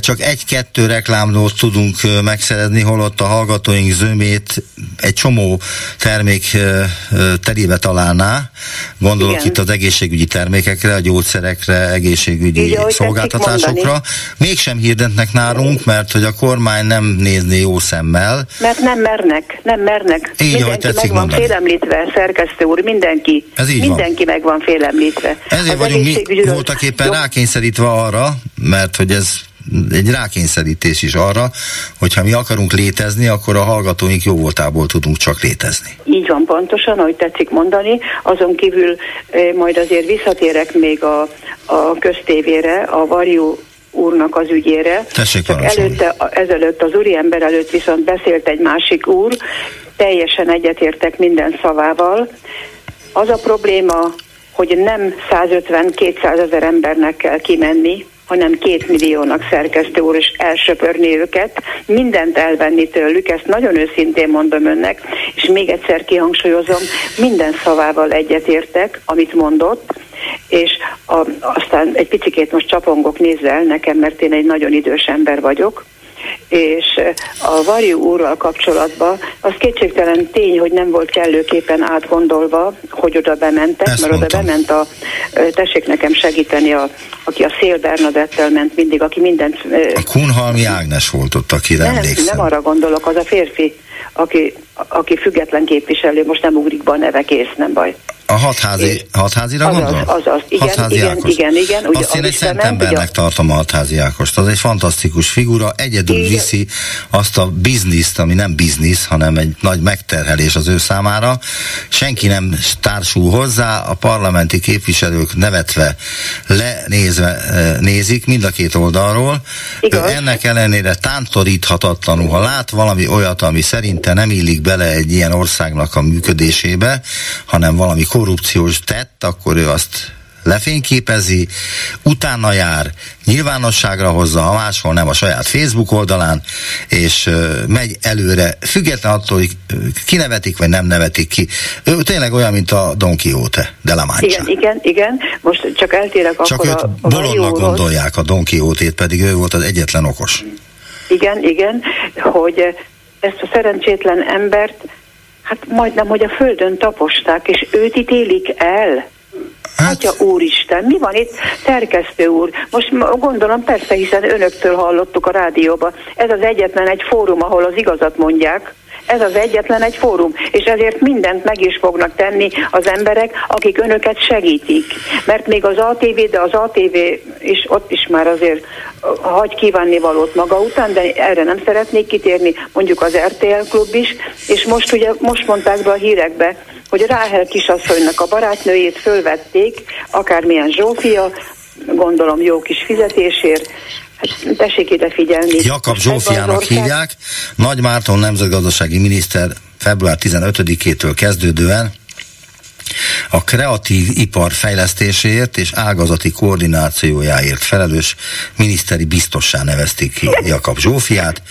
csak egy-kettő reklámot tudunk eh, megszerezni, holott a hallgatóink zömét egy csomó termék eh, eh, terébe találná. Gondolok Igen. itt az egészségügyi termékekre, a gyógyszerekre, egészségügyi Így, ahogy szolgáltatásokra. Mégsem hirdetnek nálunk, mert hogy a kormány nem nézni jó szemmel. Mert nem mernek, nem mernek. Így, ahogy mindenki tetszik meg van mondani. félemlítve, szerkesztő úr, mindenki. Ez így van. mindenki meg van félemlítve. Ezért Az vagyunk mi voltak éppen Jó, rákényszerítve arra, mert hogy ez egy rákényszerítés is arra, hogyha mi akarunk létezni, akkor a hallgatóink jó voltából tudunk csak létezni. Így van pontosan, ahogy tetszik mondani. Azon kívül eh, majd azért visszatérek még a, a köztévére, a Varjú úrnak az ügyére. Tessék Csak előtte, ezelőtt az úri ember előtt viszont beszélt egy másik úr, teljesen egyetértek minden szavával. Az a probléma, hogy nem 150-200 ezer embernek kell kimenni, hanem két milliónak szerkesztő úr, és elsöpörni őket, mindent elvenni tőlük, ezt nagyon őszintén mondom önnek, és még egyszer kihangsúlyozom, minden szavával egyetértek, amit mondott, és a, aztán egy picikét most csapongok, nézze el nekem, mert én egy nagyon idős ember vagyok, és a Varjú úrral kapcsolatban az kétségtelen tény, hogy nem volt kellőképpen átgondolva, hogy oda bementek, Ezt mert oda mondtam. bement a, tessék nekem segíteni, a, aki a Szél Bernadettel ment mindig, aki mindent... A Kunhalmi Ágnes volt ott, akire nem, emlékszem. nem arra gondolok, az a férfi, aki, aki független képviselő, most nem ugrik be a neve, kész, nem baj. A hatházi, hatházira Azaz, gondol? azaz, igen, hatházi igen, Ákos. igen, igen, ugye Azt én egy szent embernek ugye? tartom a hatházi Ákost. Az egy fantasztikus figura, egyedül Igen. viszi azt a bizniszt, ami nem biznisz, hanem egy nagy megterhelés az ő számára. Senki nem társul hozzá, a parlamenti képviselők nevetve, lenézve eh, nézik mind a két oldalról. Igaz. Ő ennek ellenére tántoríthatatlanul, ha lát valami olyat, ami szerinte nem illik bele egy ilyen országnak a működésébe, hanem valami korrupciós tett, akkor ő azt lefényképezi, utána jár, nyilvánosságra hozza, ha máshol nem a saját Facebook oldalán, és megy előre, független attól, hogy kinevetik, vagy nem nevetik ki. Ő tényleg olyan, mint a Don Quixote, de La Mancha. Igen, igen, igen. Most csak eltérek Csak akkor őt a, bolondnak gondolják a Don Quixote-t, pedig ő volt az egyetlen okos. Igen, igen, hogy ezt a szerencsétlen embert, hát majdnem, hogy a földön taposták, és őt ítélik el. Hát, Atya úristen, mi van itt? Szerkesztő úr, most gondolom persze, hiszen önöktől hallottuk a rádióba. Ez az egyetlen egy fórum, ahol az igazat mondják. Ez az egyetlen egy fórum, és ezért mindent meg is fognak tenni az emberek, akik önöket segítik. Mert még az ATV, de az ATV is ott is már azért hagy kívánni valót maga után, de erre nem szeretnék kitérni, mondjuk az RTL klub is, és most ugye, most mondták be a hírekbe, hogy Ráhel kisasszonynak a barátnőjét fölvették, akármilyen Zsófia, gondolom jó kis fizetésért, hát tessék ide figyelni. Jakab Zsófiának hívják, Nagy Márton nemzetgazdasági miniszter február 15-től kezdődően a kreatív ipar fejlesztéséért és ágazati koordinációjáért felelős miniszteri biztossá nevezték ki Jakab Zsófiát,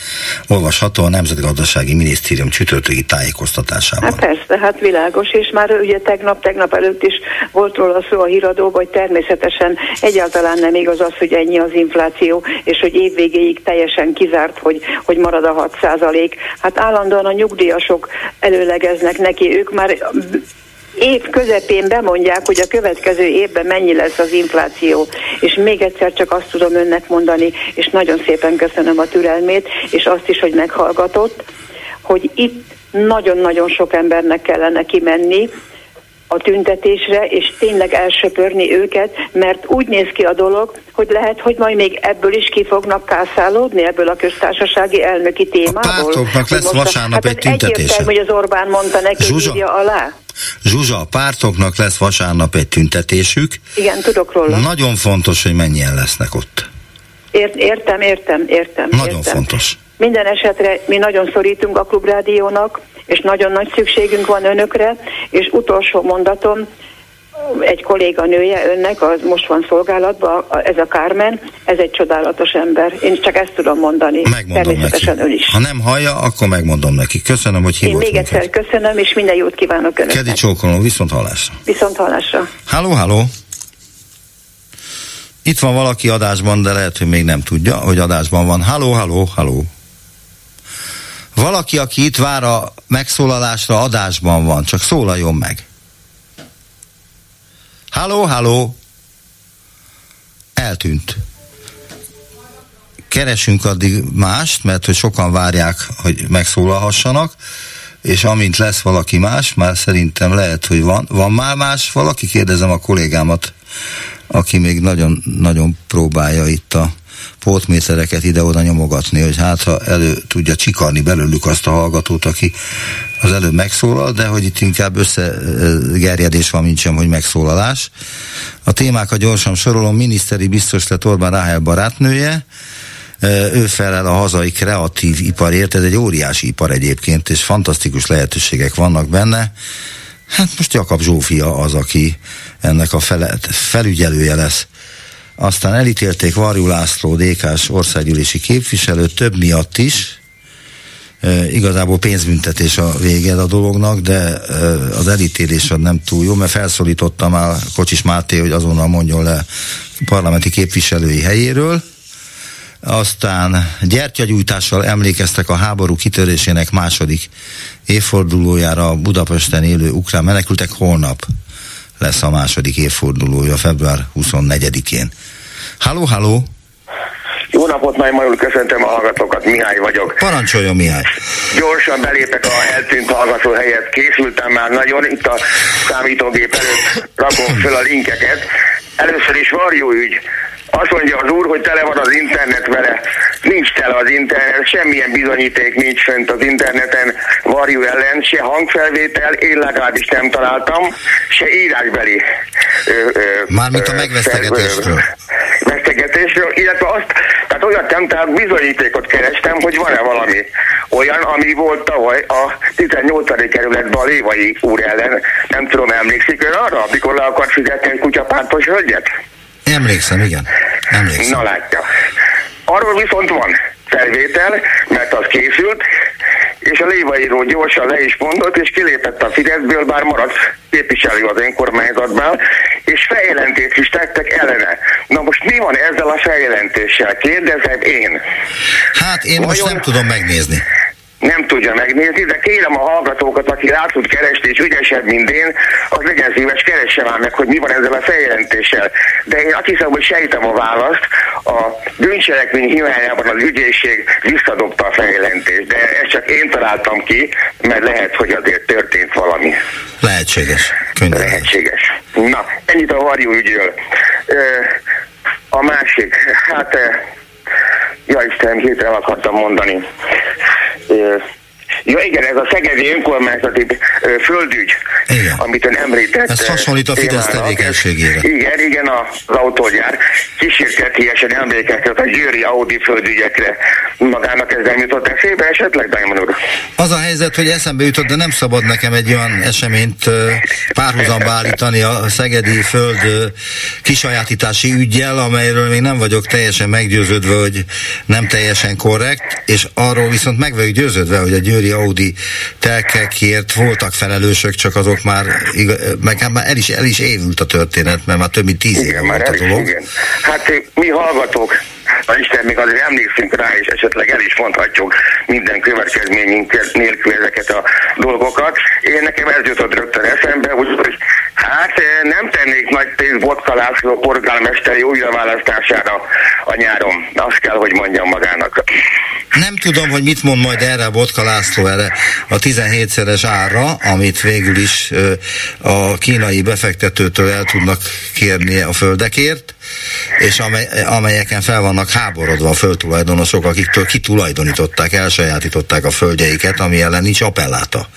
olvasható a Nemzetgazdasági Minisztérium csütörtöki tájékoztatásában. Hát persze, hát világos, és már ugye tegnap, tegnap előtt is volt róla szó a híradóban, hogy természetesen egyáltalán nem igaz az, hogy ennyi az infláció, és hogy évvégéig teljesen kizárt, hogy, hogy marad a 6 százalék. Hát állandóan a nyugdíjasok előlegeznek neki, ők már év közepén bemondják, hogy a következő évben mennyi lesz az infláció. És még egyszer csak azt tudom önnek mondani, és nagyon szépen köszönöm a türelmét, és azt is, hogy meghallgatott, hogy itt nagyon-nagyon sok embernek kellene kimenni, a tüntetésre, és tényleg elsöpörni őket, mert úgy néz ki a dolog, hogy lehet, hogy majd még ebből is ki fognak kászálódni, ebből a köztársasági elnöki témából. A pártoknak lesz vasárnap hát egy tüntetése. hogy az Orbán mondta neki, Zsuzsa, írja alá. Zsuzsa, a pártoknak lesz vasárnap egy tüntetésük. Igen, tudok róla. Nagyon fontos, hogy mennyien lesznek ott. Ért, értem, értem, értem. Nagyon értem. fontos. Minden esetre mi nagyon szorítunk a klubrádiónak, és nagyon nagy szükségünk van önökre, és utolsó mondatom, egy kolléganője önnek, az most van szolgálatban, ez a Kármen, ez egy csodálatos ember. Én csak ezt tudom mondani. Megmondom Természetesen neki. ön is. Ha nem hallja, akkor megmondom neki. Köszönöm, hogy hívott Én még egyszer minket. köszönöm, és minden jót kívánok önöknek. Kedi csókolom, viszont hallásra. Viszont hallásra. Halló, halló. Itt van valaki adásban, de lehet, hogy még nem tudja, hogy adásban van. Halló, halló, halló. Valaki, aki itt vár a megszólalásra, adásban van, csak szólaljon meg. Halló, halló. Eltűnt. Keresünk addig mást, mert hogy sokan várják, hogy megszólalhassanak, és amint lesz valaki más, már szerintem lehet, hogy van. Van már más valaki? Kérdezem a kollégámat, aki még nagyon, nagyon próbálja itt a pótmétereket ide-oda nyomogatni, hogy hát ha elő tudja csikarni belőlük azt a hallgatót, aki az előbb megszólal, de hogy itt inkább összegerjedés van, mint sem, hogy megszólalás. A témákat gyorsan sorolom, miniszteri biztos lett Orbán Ráhel barátnője, ő felel a hazai kreatív iparért, ez egy óriási ipar egyébként, és fantasztikus lehetőségek vannak benne. Hát most Jakab Zsófia az, aki ennek a fele, felügyelője lesz. Aztán elítélték Varjú László DK-s országgyűlési képviselő több miatt is, e, igazából pénzbüntetés a vége a dolognak, de e, az elítélés nem túl jó, mert felszólítottam már Kocsis Máté, hogy azonnal mondjon le parlamenti képviselői helyéről. Aztán gyertyagyújtással emlékeztek a háború kitörésének második évfordulójára a Budapesten élő ukrán menekültek holnap lesz a második évfordulója, február 24-én. Halló, halló! Jó napot, Nagy Majul, köszöntöm a hallgatókat, Mihály vagyok. Parancsoljon, Mihály. Gyorsan belépek a eltűnt hallgató helyet, készültem már nagyon, itt a számítógép előtt rakom föl a linkeket. Először is varjú ügy. Azt mondja az úr, hogy tele van az internet vele. Nincs tele az internet, semmilyen bizonyíték nincs fönt az interneten varjú ellen, se hangfelvétel, én legalábbis nem találtam, se írásbeli. Mármint a megvesztegetésről. Vesztegetésről, illetve azt, tehát olyat nem, tehát bizonyítékot kerestem, hogy van-e valami olyan, ami volt tavaly a 18. kerületben a Lévai úr ellen. Nem tudom, emlékszik ön arra, amikor le akart fizetni egy kutyapártos hölgyet? Emlékszem, igen. Emlékszem. Na látja. Arról viszont van felvétel, mert az készült, és a lévaíró gyorsan le is mondott, és kilépett a Fideszből, bár maradt képviselő az önkormányzatban, és feljelentést is tettek ellene. Na most mi van ezzel a feljelentéssel? Kérdezem én. Hát én Vajon... most nem tudom megnézni nem tudja megnézni, de kérem a hallgatókat, aki rá tud keresni, és ügyesebb, mint én, az legyen szíves, keresse már meg, hogy mi van ezzel a feljelentéssel. De én azt hiszem, hogy sejtem a választ, a bűncselekmény hiányában az ügyészség visszadobta a feljelentést, de ezt csak én találtam ki, mert lehet, hogy azért történt valami. Lehetséges. Könnyen. Lehetséges. Na, ennyit a varjú ügyről. A másik, hát Ja Istenem, hirtelen akartam mondani. Yeah. Ja igen, ez a Szegedi önkormányzati földügy, igen. amit ön említett. Ez hasonlít a Fidesz tevékenységére. Igen, igen, az autógyár kísértetésen emlékeztet a Győri Audi földügyekre. Magának ez nem jutott eszébe esetleg, Daimon úr? Az a helyzet, hogy eszembe jutott, de nem szabad nekem egy olyan eseményt párhuzamba állítani a Szegedi föld kisajátítási ügyjel, amelyről még nem vagyok teljesen meggyőződve, hogy nem teljesen korrekt, és arról viszont meg vagyok győződve, hogy a Győri Audi telkekért voltak felelősök, csak azok már, meg hát már el is, el is évült a történet, mert már több mint tíz éve volt a dolog. Igen. Hát mi hallgatók, a Isten még azért emlékszünk rá, és esetleg el is mondhatjuk minden következményünk nélkül ezeket a dolgokat. Én nekem ez jutott rögtön eszembe, úgyhogy hát nem tennék nagy pénzt Botka László polgármesteri újraválasztására a nyáron. Azt kell, hogy mondjam magának. Nem tudom, hogy mit mond majd erre a Botka László erre a 17-szeres ára, amit végül is a kínai befektetőtől el tudnak kérni a földekért, és amely, amelyeken fel vannak háborodva a földtulajdonosok, akiktől kitulajdonították, elsajátították a földjeiket, ami ellen nincs appelláta.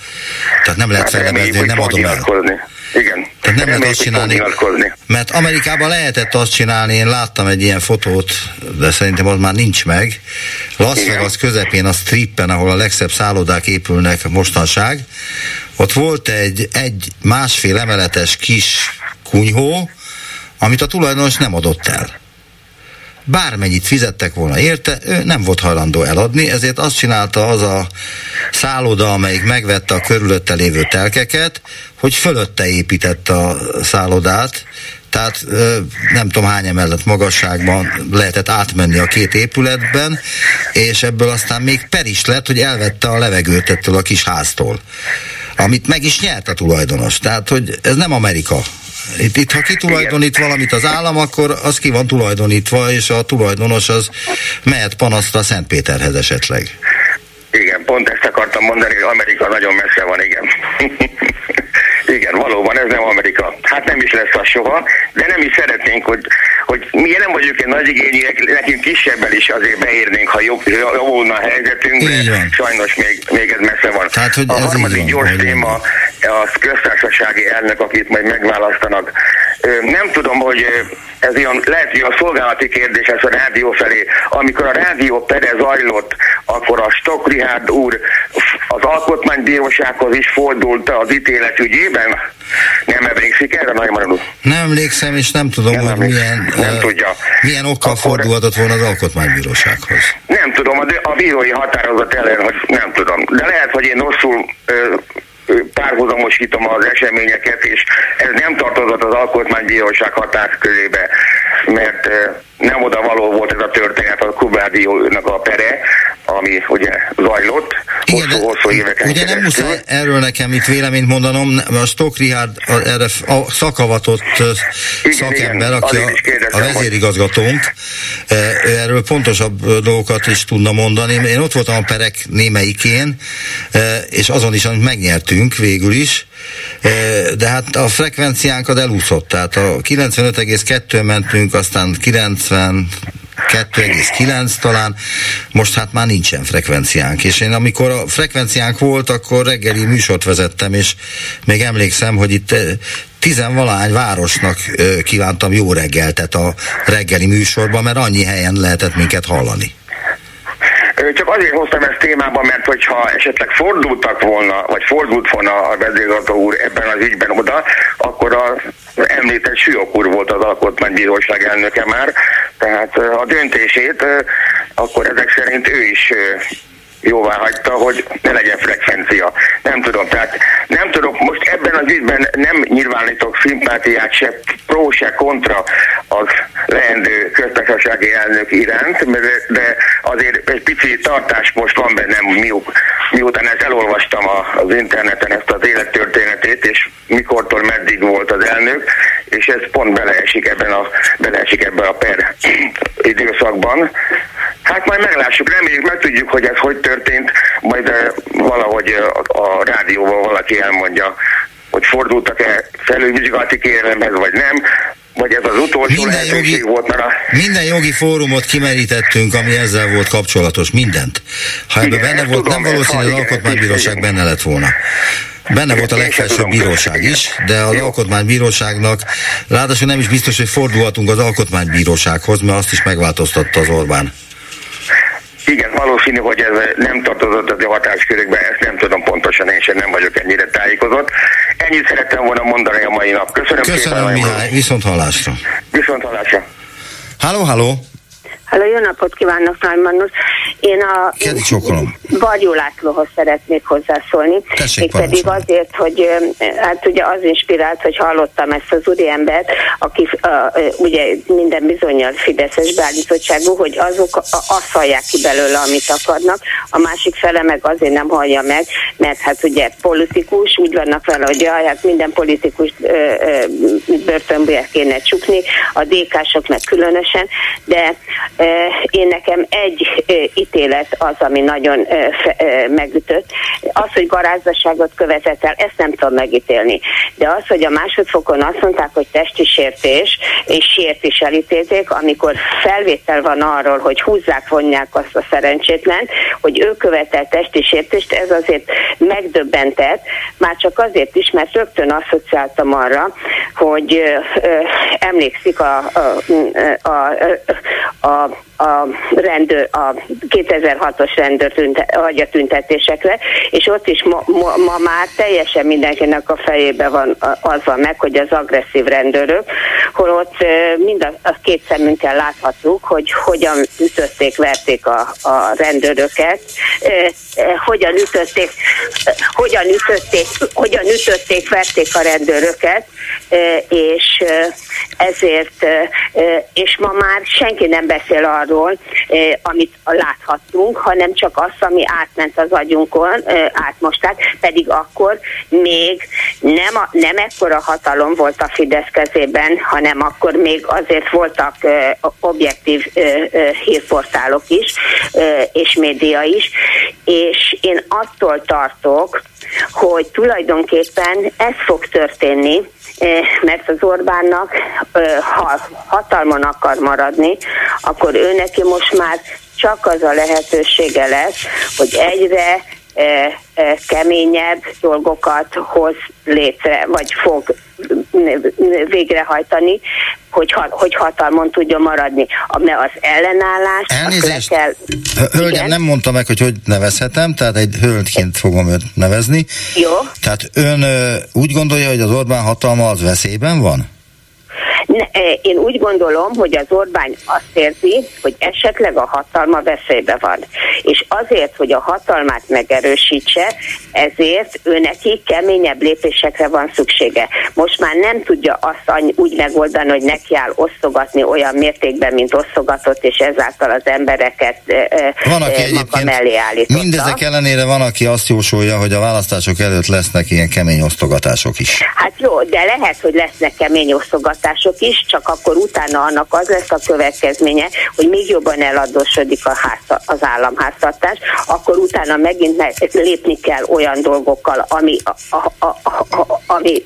Tehát nem lehet hát felemezni, nem adom el. Igen. Tehát nem lehet azt csinálni, mert Amerikában lehetett azt csinálni, én láttam egy ilyen fotót, de szerintem az már nincs meg. Las Vegas közepén a strippen, ahol a legszebb szállodák épülnek mostanság, ott volt egy, egy másfél emeletes kis kunyhó, amit a tulajdonos nem adott el bármennyit fizettek volna érte, ő nem volt hajlandó eladni, ezért azt csinálta az a szálloda, amelyik megvette a körülötte lévő telkeket, hogy fölötte építette a szállodát, tehát nem tudom hány emelet magasságban lehetett átmenni a két épületben, és ebből aztán még per is lett, hogy elvette a levegőt ettől a kis háztól, amit meg is nyert a tulajdonos. Tehát, hogy ez nem Amerika. Itt, itt ha kitulajdonít valamit az állam, akkor az ki van tulajdonítva, és a tulajdonos az mehet panasztra Szentpéterhez esetleg. Igen, pont ezt akartam mondani, hogy Amerika nagyon messze van, igen. *laughs* valóban ez nem Amerika. Hát nem is lesz az soha, de nem is szeretnénk, hogy, hogy mi nem vagyunk egy nagy igényűek, nekünk kisebbel is azért beérnénk, ha jobb, volna a helyzetünk, de sajnos még, még ez messze van. Tehát, hogy a harmadik gyors téma, a köztársasági elnök, akit majd megválasztanak. Nem tudom, hogy ez ilyen, lehet, hogy a szolgálati kérdés ez a rádió felé. Amikor a rádió pere zajlott, akkor a Richard úr az alkotmánybírósághoz is fordult az ítélet ügyében. Nem emlékszik erre, Nagy Maradó? Nem emlékszem, és nem tudom, nem hogy milyen, nem uh, tudja. milyen okkal akkor, fordulhatott volna az alkotmánybírósághoz. Nem tudom, a, a bírói határozat ellen, hogy nem tudom. De lehet, hogy én rosszul uh, párhuzamosítom az eseményeket, és ez nem tartozott az alkotmánybíróság hatáskörébe, mert nem oda való volt ez a történet a Kubádiónak a pere, ami ugye zajlott hosszú-hosszú éveken Ugye nem muszáj erről nekem itt véleményt mondanom, a Stock Richard erre a szakavatott igen, szakember, igen, aki a, a vezérigazgatónk, ő erről pontosabb dolgokat is tudna mondani. Én ott voltam a perek némelyikén, és azon is, amit megnyertünk végül is, de hát a frekvenciánkat elúszott, tehát a 95,2 mentünk, aztán 90 2,9 talán, most hát már nincsen frekvenciánk, és én amikor a frekvenciánk volt, akkor reggeli műsort vezettem, és még emlékszem, hogy itt tizenvalány városnak kívántam jó reggeltet a reggeli műsorban, mert annyi helyen lehetett minket hallani. Csak azért hoztam ezt témában, mert hogyha esetleg fordultak volna, vagy fordult volna a vezérgató úr ebben az ügyben oda, akkor a említett Sülyok úr volt az alkotmánybíróság elnöke már, tehát a döntését akkor ezek szerint ő is jóvá hagyta, hogy ne legyen frekvencia. Nem tudom, tehát nem tudok, most ebben az ügyben nem nyilvánítok szimpátiát se pro, se kontra az leendő köztársasági elnök iránt, de azért egy pici tartás most van bennem, miután ezt elolvastam az interneten ezt az élettörténetét, és mikortól meddig volt az elnök, és ez pont beleesik ebben a, beleesik ebben a per *clears throat* időszakban. Hát majd meglássuk, reméljük, meg tudjuk, hogy ez hogy történt, majd eh, valahogy eh, a, a rádióval valaki elmondja, hogy fordultak-e felülvizsgálati kérelemhez, vagy nem, vagy ez az utolsó minden lehetőség jogi, volt, mert a... Minden jogi fórumot kimerítettünk, ami ezzel volt kapcsolatos, mindent. Ha ebben benne volt, tudom, nem valószínű, hogy az Alkotmánybíróság benne lett volna. Benne volt a legfelsőbb bíróság is, de az alkotmánybíróságnak ráadásul nem is biztos, hogy fordulhatunk az alkotmánybírósághoz, mert azt is megváltoztatta az Orbán. Igen, valószínű, hogy ez nem tartozott az a hatáskörükbe, ezt nem tudom pontosan, én sem nem vagyok ennyire tájékozott. Ennyit szerettem volna mondani a mai nap. Köszönöm, Köszönöm szépen. Mihály, viszont hallásra. Viszont hallásra. Halló, halló. Halló, jó napot kívánok, Nagy. Én a... Varjú Lászlóhoz szeretnék hozzászólni. Tessék, pedig azért, hogy hát ugye az inspirált, hogy hallottam ezt az úriembert, aki uh, ugye minden bizonyal Fideszes beállítottságú, hogy azok azt hallják ki belőle, amit akarnak, a másik fele meg azért nem hallja meg, mert hát ugye politikus, úgy vannak vele, hogy jaj, hát minden politikus börtönbe kéne csukni, a DK-sok meg különösen, de én nekem egy ítélet az, ami nagyon megütött. Az, hogy garázdaságot követett el, ezt nem tudom megítélni. De az, hogy a másodfokon azt mondták, hogy testi sértés, és sért is elítélték, amikor felvétel van arról, hogy húzzák, vonják azt a szerencsétlen, hogy ő követel testi sértést, ez azért megdöbbentett, már csak azért is, mert rögtön asszociáltam arra, hogy emlékszik a, a, a, a, a a rendőr, a 2006-os rendőr tünte, tüntetésekre, és ott is ma, ma, ma már teljesen mindenkinek a fejébe van az van meg, hogy az agresszív rendőrök, hol ott mind a, a két szemünkkel láthatjuk, hogy hogyan ütötték, verték a, a rendőröket, hogyan ütötték, hogyan ütötték, hogyan ütötték, verték a rendőröket, és ezért, és ma már senki nem beszél arról, amit láthattunk, hanem csak azt, ami átment az agyunkon, átmosták, pedig akkor még nem, a, nem ekkora hatalom volt a Fidesz kezében, hanem akkor még azért voltak objektív hírportálok is, és média is, és én attól tartok, hogy tulajdonképpen ez fog történni, mert az Orbánnak, ha hatalmon akar maradni, akkor ő neki most már csak az a lehetősége lesz, hogy egyre keményebb dolgokat hoz létre, vagy fog végrehajtani, hogy, hogy hatalmon tudjon maradni. Mert az ellenállás... Elnézést, kell... hölgyem, Igen? nem mondta meg, hogy hogy nevezhetem, tehát egy hölgyként fogom őt nevezni. Jó. Tehát ön úgy gondolja, hogy az Orbán hatalma az veszélyben van? Én úgy gondolom, hogy az Orbán azt érzi, hogy esetleg a hatalma veszélybe van. És azért, hogy a hatalmát megerősítse, ezért ő neki keményebb lépésekre van szüksége. Most már nem tudja azt úgy megoldani, hogy neki áll osztogatni olyan mértékben, mint osztogatott, és ezáltal az embereket van, aki maga mellé állította. Mindezek ellenére van, aki azt jósolja, hogy a választások előtt lesznek ilyen kemény osztogatások is. Hát jó, de lehet, hogy lesznek kemény osztogatások is, csak akkor utána annak az lesz a következménye, hogy még jobban eladósodik a ház, az államháztartás, akkor utána megint lépni kell olyan dolgokkal, ami, a, a, a, a, ami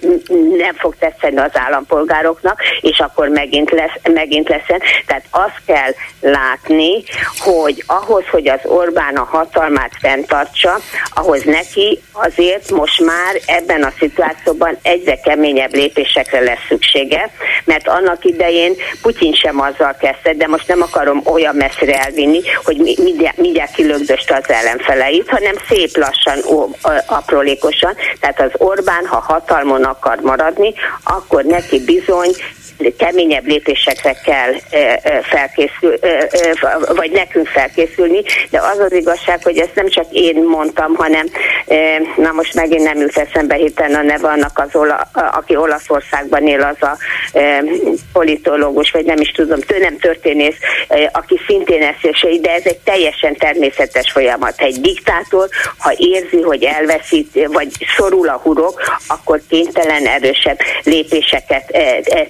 nem fog tetszeni az állampolgároknak, és akkor megint lesz, megint lesz. Tehát azt kell látni, hogy ahhoz, hogy az Orbán a hatalmát fenntartsa, ahhoz neki azért most már ebben a szituációban egyre keményebb lépésekre lesz szüksége, mert annak idején Putyin sem azzal kezdte, de most nem akarom olyan messzire elvinni, hogy mindjárt, mindjárt kilögdöste az ellenfeleit, hanem szép lassan, ó, aprólékosan. Tehát az Orbán, ha hatalmon akar maradni, akkor neki bizony keményebb lépésekre kell felkészül, vagy nekünk felkészülni, de az az igazság, hogy ezt nem csak én mondtam, hanem na most megint nem jut eszembe hirtelen a neve annak az, ola, aki Olaszországban él, az a politológus, vagy nem is tudom, tő nem történész, aki szintén eszélyesei, de ez egy teljesen természetes folyamat. Egy diktátor, ha érzi, hogy elveszít, vagy szorul a hurok, akkor kénytelen erősebb lépéseket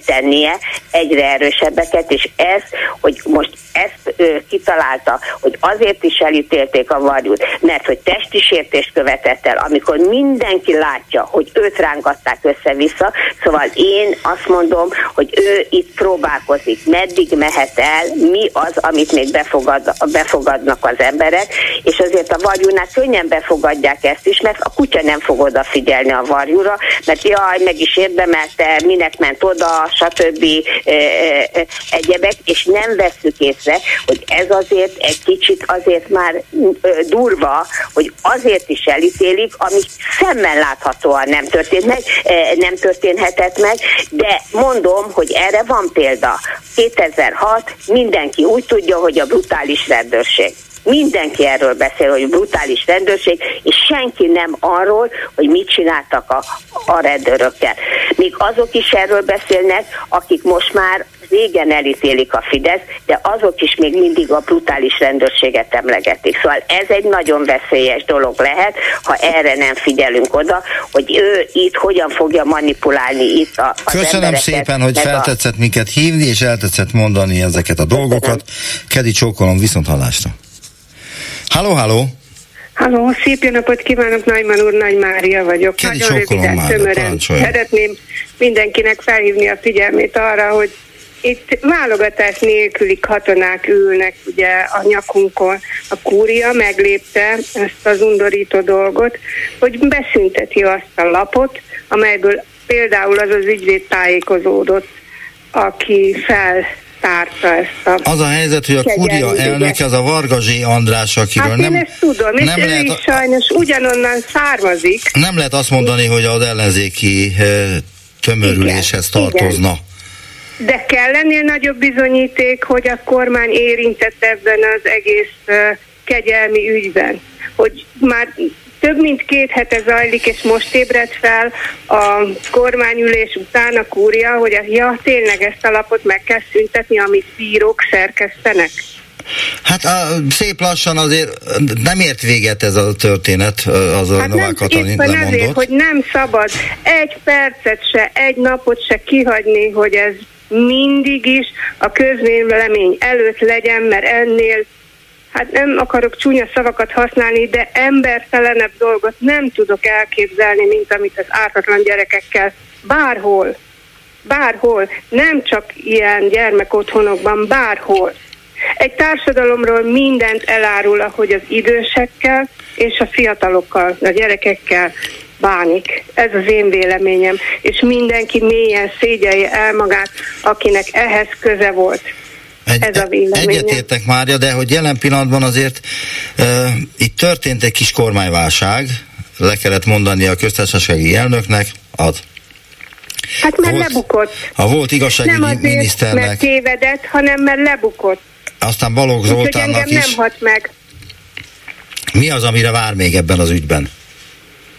tenni tennie egyre erősebbeket, és ez, hogy most ezt ö, kitalálta, hogy azért is elítélték a varjút, mert hogy testi sértést követett el, amikor mindenki látja, hogy őt rángatták össze-vissza, szóval én azt mondom, hogy ő itt próbálkozik, meddig mehet el, mi az, amit még befogad, befogadnak az emberek, és azért a varjúnál könnyen befogadják ezt is, mert a kutya nem fog odafigyelni a varjúra, mert jaj, meg is érdemelte, minek ment oda, stb. Egyebek, és nem észre észre, hogy ez azért egy kicsit azért már durva, hogy azért is elítélik, ami szemmel láthatóan nem történt meg, nem történhetett meg, de mondom, hogy erre van példa. 2006 mindenki úgy tudja, hogy a brutális rendőrség. Mindenki erről beszél, hogy brutális rendőrség, és senki nem arról, hogy mit csináltak a, a rendőrökkel. Míg azok is erről beszélnek, akik most már régen elítélik a Fidesz, de azok is még mindig a brutális rendőrséget emlegetik. Szóval ez egy nagyon veszélyes dolog lehet, ha erre nem figyelünk oda, hogy ő itt hogyan fogja manipulálni itt a az Köszönöm szépen, hogy feltetszett a... minket hívni, és eltetszett mondani ezeket a dolgokat. Kedi csókolom, viszont hallásra. Halló, halló! Halló, szép jó napot kívánok, Najman úr, Nagy Mária vagyok. Kedi Nagyon röviden, tömören. Szeretném mindenkinek felhívni a figyelmét arra, hogy itt válogatás nélküli katonák ülnek ugye a nyakunkon. A kúria meglépte ezt az undorító dolgot, hogy beszünteti azt a lapot, amelyből például az az ügyvéd tájékozódott, aki fel tárta ezt a... Az a helyzet, hogy a kúria elnök az a Varga Zsé András, akiről hát nem... ezt tudom, és nem ő lehet, is sajnos ugyanonnan származik. Nem lehet azt mondani, hogy az ellenzéki eh, tömörüléshez Igen. tartozna. Igen. De kell lennél nagyobb bizonyíték, hogy a kormány érintett ebben az egész uh, kegyelmi ügyben. Hogy már több mint két hete zajlik, és most ébredt fel a kormányülés után a kúria, hogy a, ja, tényleg ezt a lapot meg kell szüntetni, amit bírók szerkesztenek. Hát a, szép lassan azért nem ért véget ez a történet, az a hát Novák Katalin lemondott. Azért, hogy nem szabad egy percet se, egy napot se kihagyni, hogy ez mindig is a közvélemény előtt legyen, mert ennél hát nem akarok csúnya szavakat használni, de embertelenebb dolgot nem tudok elképzelni, mint amit az ártatlan gyerekekkel bárhol, bárhol, nem csak ilyen gyermekotthonokban, bárhol. Egy társadalomról mindent elárul, ahogy az idősekkel és a fiatalokkal, a gyerekekkel bánik. Ez az én véleményem. És mindenki mélyen szégyelje el magát, akinek ehhez köze volt. Egy, Ez a véleményem. Egyetértek Mária, de hogy jelen pillanatban azért uh, itt történt egy kis kormányválság, le kellett mondani a köztársasági elnöknek, ad. Hát mert volt, lebukott. A volt igazságügyi Nem azért, miniszternek. mert tévedett, hanem mert lebukott. Aztán Balogh Zoltánnak is. nem hat meg. Mi az, amire vár még ebben az ügyben?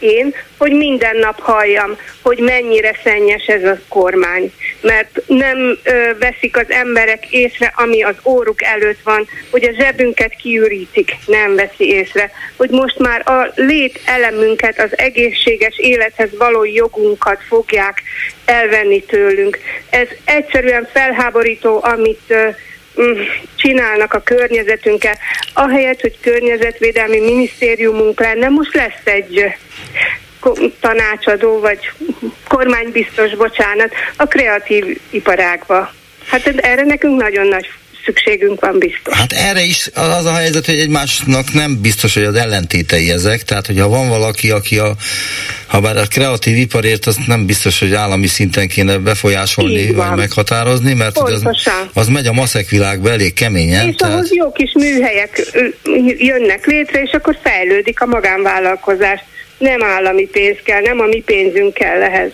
Én, hogy minden nap halljam, hogy mennyire szennyes ez a kormány. Mert nem ö, veszik az emberek észre, ami az óruk előtt van, hogy a zsebünket kiürítik, nem veszi észre. Hogy most már a lét elemünket, az egészséges élethez való jogunkat fogják elvenni tőlünk. Ez egyszerűen felháborító, amit ö, csinálnak a környezetünkkel. Ahelyett, hogy környezetvédelmi minisztériumunk lenne, most lesz egy tanácsadó, vagy kormánybiztos, bocsánat, a kreatív iparágba. Hát erre nekünk nagyon nagy szükségünk van biztos. Hát erre is az a helyzet, hogy egymásnak nem biztos, hogy az ellentétei ezek, tehát hogyha van valaki, aki a, ha bár a kreatív iparért azt nem biztos, hogy állami szinten kéne befolyásolni, vagy meghatározni, mert az, az megy a maszek világba elég keményen. És tehát... ahhoz jó kis műhelyek jönnek létre, és akkor fejlődik a magánvállalkozás nem állami pénz kell, nem a mi pénzünk kell ehhez.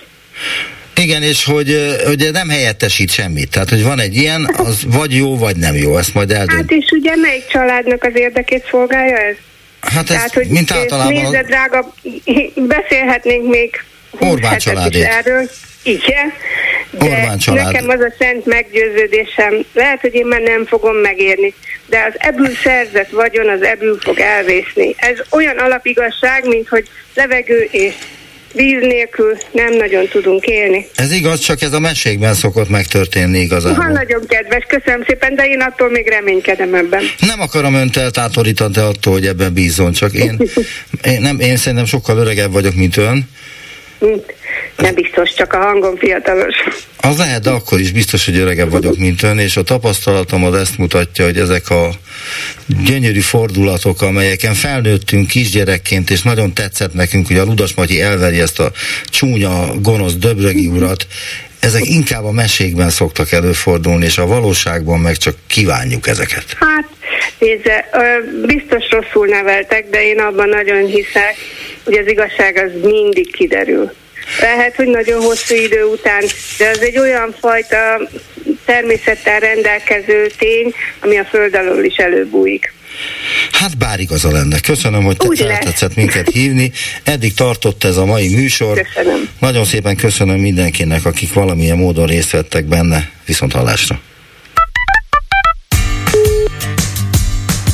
Igen, és hogy, hogy nem helyettesít semmit. Tehát, hogy van egy ilyen, az vagy jó, vagy nem jó. Ezt majd eldönt. Hát és ugye melyik családnak az érdekét szolgálja ez? Hát ez, Tehát, hogy mint általában... Nézze, drága, beszélhetnénk még Orbán családét. erről. Igen, de Orbán család. nekem az a szent meggyőződésem, lehet, hogy én már nem fogom megérni, de az ebből szerzett vagyon az ebből fog elvészni. Ez olyan alapigazság, mint hogy levegő és víz nélkül nem nagyon tudunk élni. Ez igaz, csak ez a mesékben szokott megtörténni igazából. Ha nagyon kedves, köszönöm szépen, de én attól még reménykedem ebben. Nem akarom önt eltátorítani attól, hogy ebben bízon, csak én, *laughs* én, nem, én szerintem sokkal öregebb vagyok, mint ön. Nem biztos, csak a hangom fiatalos. Az lehet, de akkor is biztos, hogy öregebb vagyok, mint ön, és a tapasztalatom az ezt mutatja, hogy ezek a gyönyörű fordulatok, amelyeken felnőttünk kisgyerekként, és nagyon tetszett nekünk, hogy a Ludas Matyi elveri ezt a csúnya, gonosz Döbrögi urat, ezek inkább a mesékben szoktak előfordulni, és a valóságban meg csak kívánjuk ezeket. Hát, nézze, biztos rosszul neveltek, de én abban nagyon hiszek, hogy az igazság az mindig kiderül. Lehet, hogy nagyon hosszú idő után, de az egy olyan fajta természettel rendelkező tény, ami a föld alól is előbújik. Hát bár igaza lenne. Köszönöm, hogy te feltetszett minket hívni. Eddig tartott ez a mai műsor. Köszönöm. Nagyon szépen köszönöm mindenkinek, akik valamilyen módon részt vettek benne. Viszont hallásra.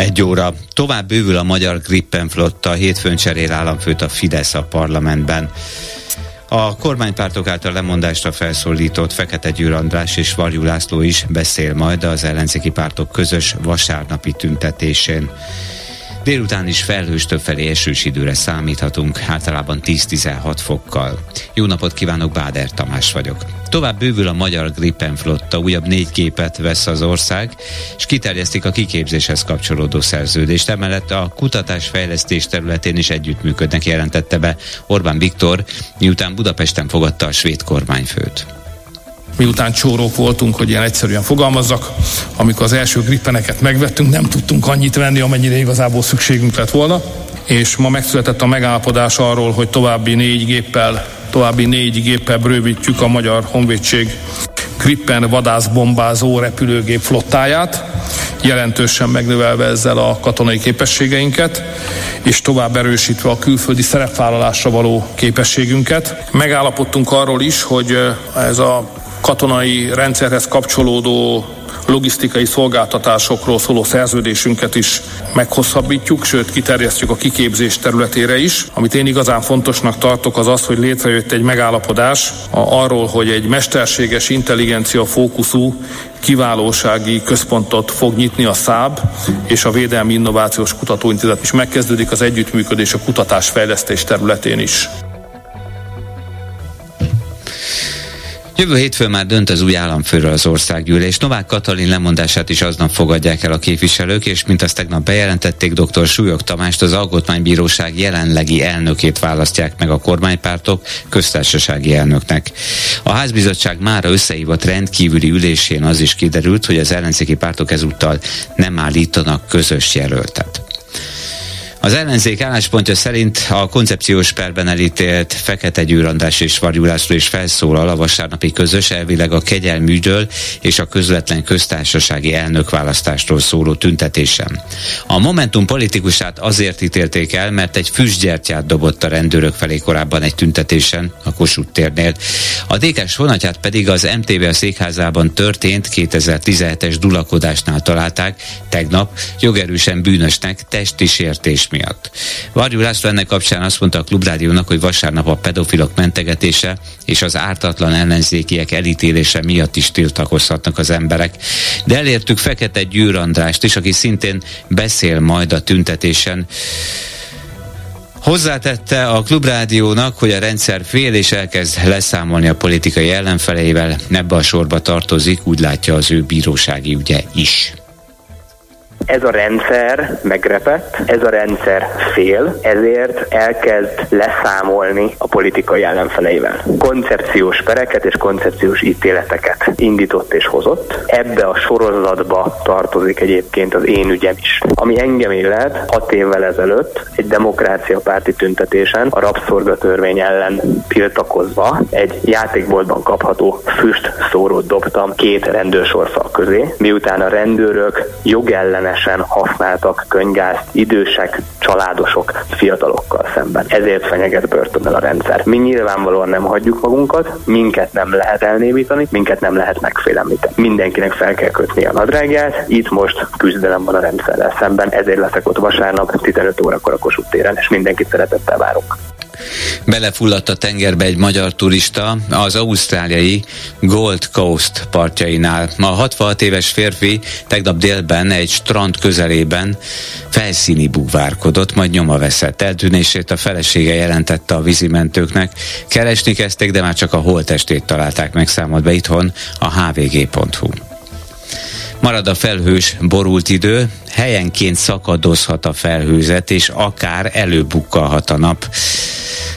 Egy óra. Tovább bővül a magyar Grippenflotta, hétfőn cserél államfőt a Fidesz a parlamentben. A kormánypártok által lemondásra felszólított Fekete Győr András és Varjú László is beszél majd az ellenzéki pártok közös vasárnapi tüntetésén. Délután is felhős többfelé esős időre számíthatunk, általában 10-16 fokkal. Jó napot kívánok, Báder Tamás vagyok. Tovább bővül a magyar Gripen flotta, újabb négy gépet vesz az ország, és kiterjesztik a kiképzéshez kapcsolódó szerződést. Emellett a kutatás-fejlesztés területén is együttműködnek, jelentette be Orbán Viktor, miután Budapesten fogadta a svéd kormányfőt miután csórók voltunk, hogy ilyen egyszerűen fogalmazzak, amikor az első grippeneket megvettünk, nem tudtunk annyit venni, amennyire igazából szükségünk lett volna, és ma megszületett a megállapodás arról, hogy további négy géppel, további négy géppel bővítjük a Magyar Honvédség Grippen vadászbombázó repülőgép flottáját, jelentősen megnövelve ezzel a katonai képességeinket, és tovább erősítve a külföldi szerepvállalásra való képességünket. Megállapodtunk arról is, hogy ez a katonai rendszerhez kapcsolódó logisztikai szolgáltatásokról szóló szerződésünket is meghosszabbítjuk, sőt kiterjesztjük a kiképzés területére is. Amit én igazán fontosnak tartok az az, hogy létrejött egy megállapodás arról, hogy egy mesterséges intelligencia fókuszú kiválósági központot fog nyitni a SZÁB, és a Védelmi Innovációs Kutatóintézet is megkezdődik az együttműködés a kutatásfejlesztés területén is. Jövő hétfőn már dönt az új államfőről az országgyűlés. Novák Katalin lemondását is aznap fogadják el a képviselők, és mint azt tegnap bejelentették, dr. Súlyog Tamást az Alkotmánybíróság jelenlegi elnökét választják meg a kormánypártok köztársasági elnöknek. A házbizottság már összehívott rendkívüli ülésén az is kiderült, hogy az ellenzéki pártok ezúttal nem állítanak közös jelöltet. Az ellenzék álláspontja szerint a koncepciós perben elítélt Fekete Győr András és Varjú László is felszólal a vasárnapi közös elvileg a kegyelműgyől és a közvetlen köztársasági elnökválasztásról szóló tüntetésen. A Momentum politikusát azért ítélték el, mert egy füstgyertyát dobott a rendőrök felé korábban egy tüntetésen a Kossuth térnél. A DK-s vonatját pedig az MTV a székházában történt 2017-es dulakodásnál találták, tegnap jogerősen bűnösnek testi sértés miatt. Varjú László ennek kapcsán azt mondta a Klubrádiónak, hogy vasárnap a pedofilok mentegetése és az ártatlan ellenzékiek elítélése miatt is tiltakozhatnak az emberek. De elértük Fekete Győr Andrást is, aki szintén beszél majd a tüntetésen. Hozzátette a Klubrádiónak, hogy a rendszer fél és elkezd leszámolni a politikai ellenfeleivel. Ebbe a sorba tartozik, úgy látja az ő bírósági ügye is ez a rendszer megrepett, ez a rendszer fél, ezért elkezd leszámolni a politikai ellenfeleivel. Koncepciós pereket és koncepciós ítéleteket indított és hozott. Ebbe a sorozatba tartozik egyébként az én ügyem is. Ami engem illet, hat évvel ezelőtt egy demokrácia párti tüntetésen a rabszorgatörvény ellen tiltakozva egy játékboltban kapható füst szórót dobtam két rendőrsorfal közé, miután a rendőrök jogellenes rendszeresen használtak könygázt idősek, családosok, fiatalokkal szemben. Ezért fenyeget börtönnel a rendszer. Mi nyilvánvalóan nem hagyjuk magunkat, minket nem lehet elnémítani, minket nem lehet megfélemlíteni. Mindenkinek fel kell kötni a nadrágját, itt most küzdelem van a rendszerrel szemben, ezért leszek ott vasárnap 15 órakor a Kossuth téren, és mindenkit szeretettel várunk. Belefulladt a tengerbe egy magyar turista az ausztráliai Gold Coast partjainál. A 66 éves férfi tegnap délben egy strand közelében felszíni búvárkodott, majd nyoma veszett. Eltűnését a felesége jelentette a vízimentőknek. Keresni kezdték, de már csak a holtestét találták meg, számolt be itthon a hvg.hu. Marad a felhős, borult idő, helyenként szakadozhat a felhőzet, és akár előbukkalhat a nap.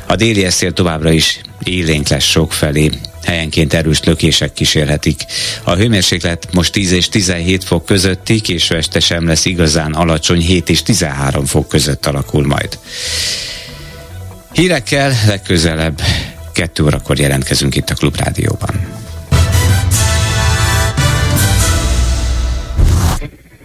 A déli eszél továbbra is élénk lesz sok felé helyenként erős lökések kísérhetik. A hőmérséklet most 10 és 17 fok közötti, késő este sem lesz igazán alacsony, 7 és 13 fok között alakul majd. Hírekkel legközelebb 2 órakor jelentkezünk itt a Klubrádióban.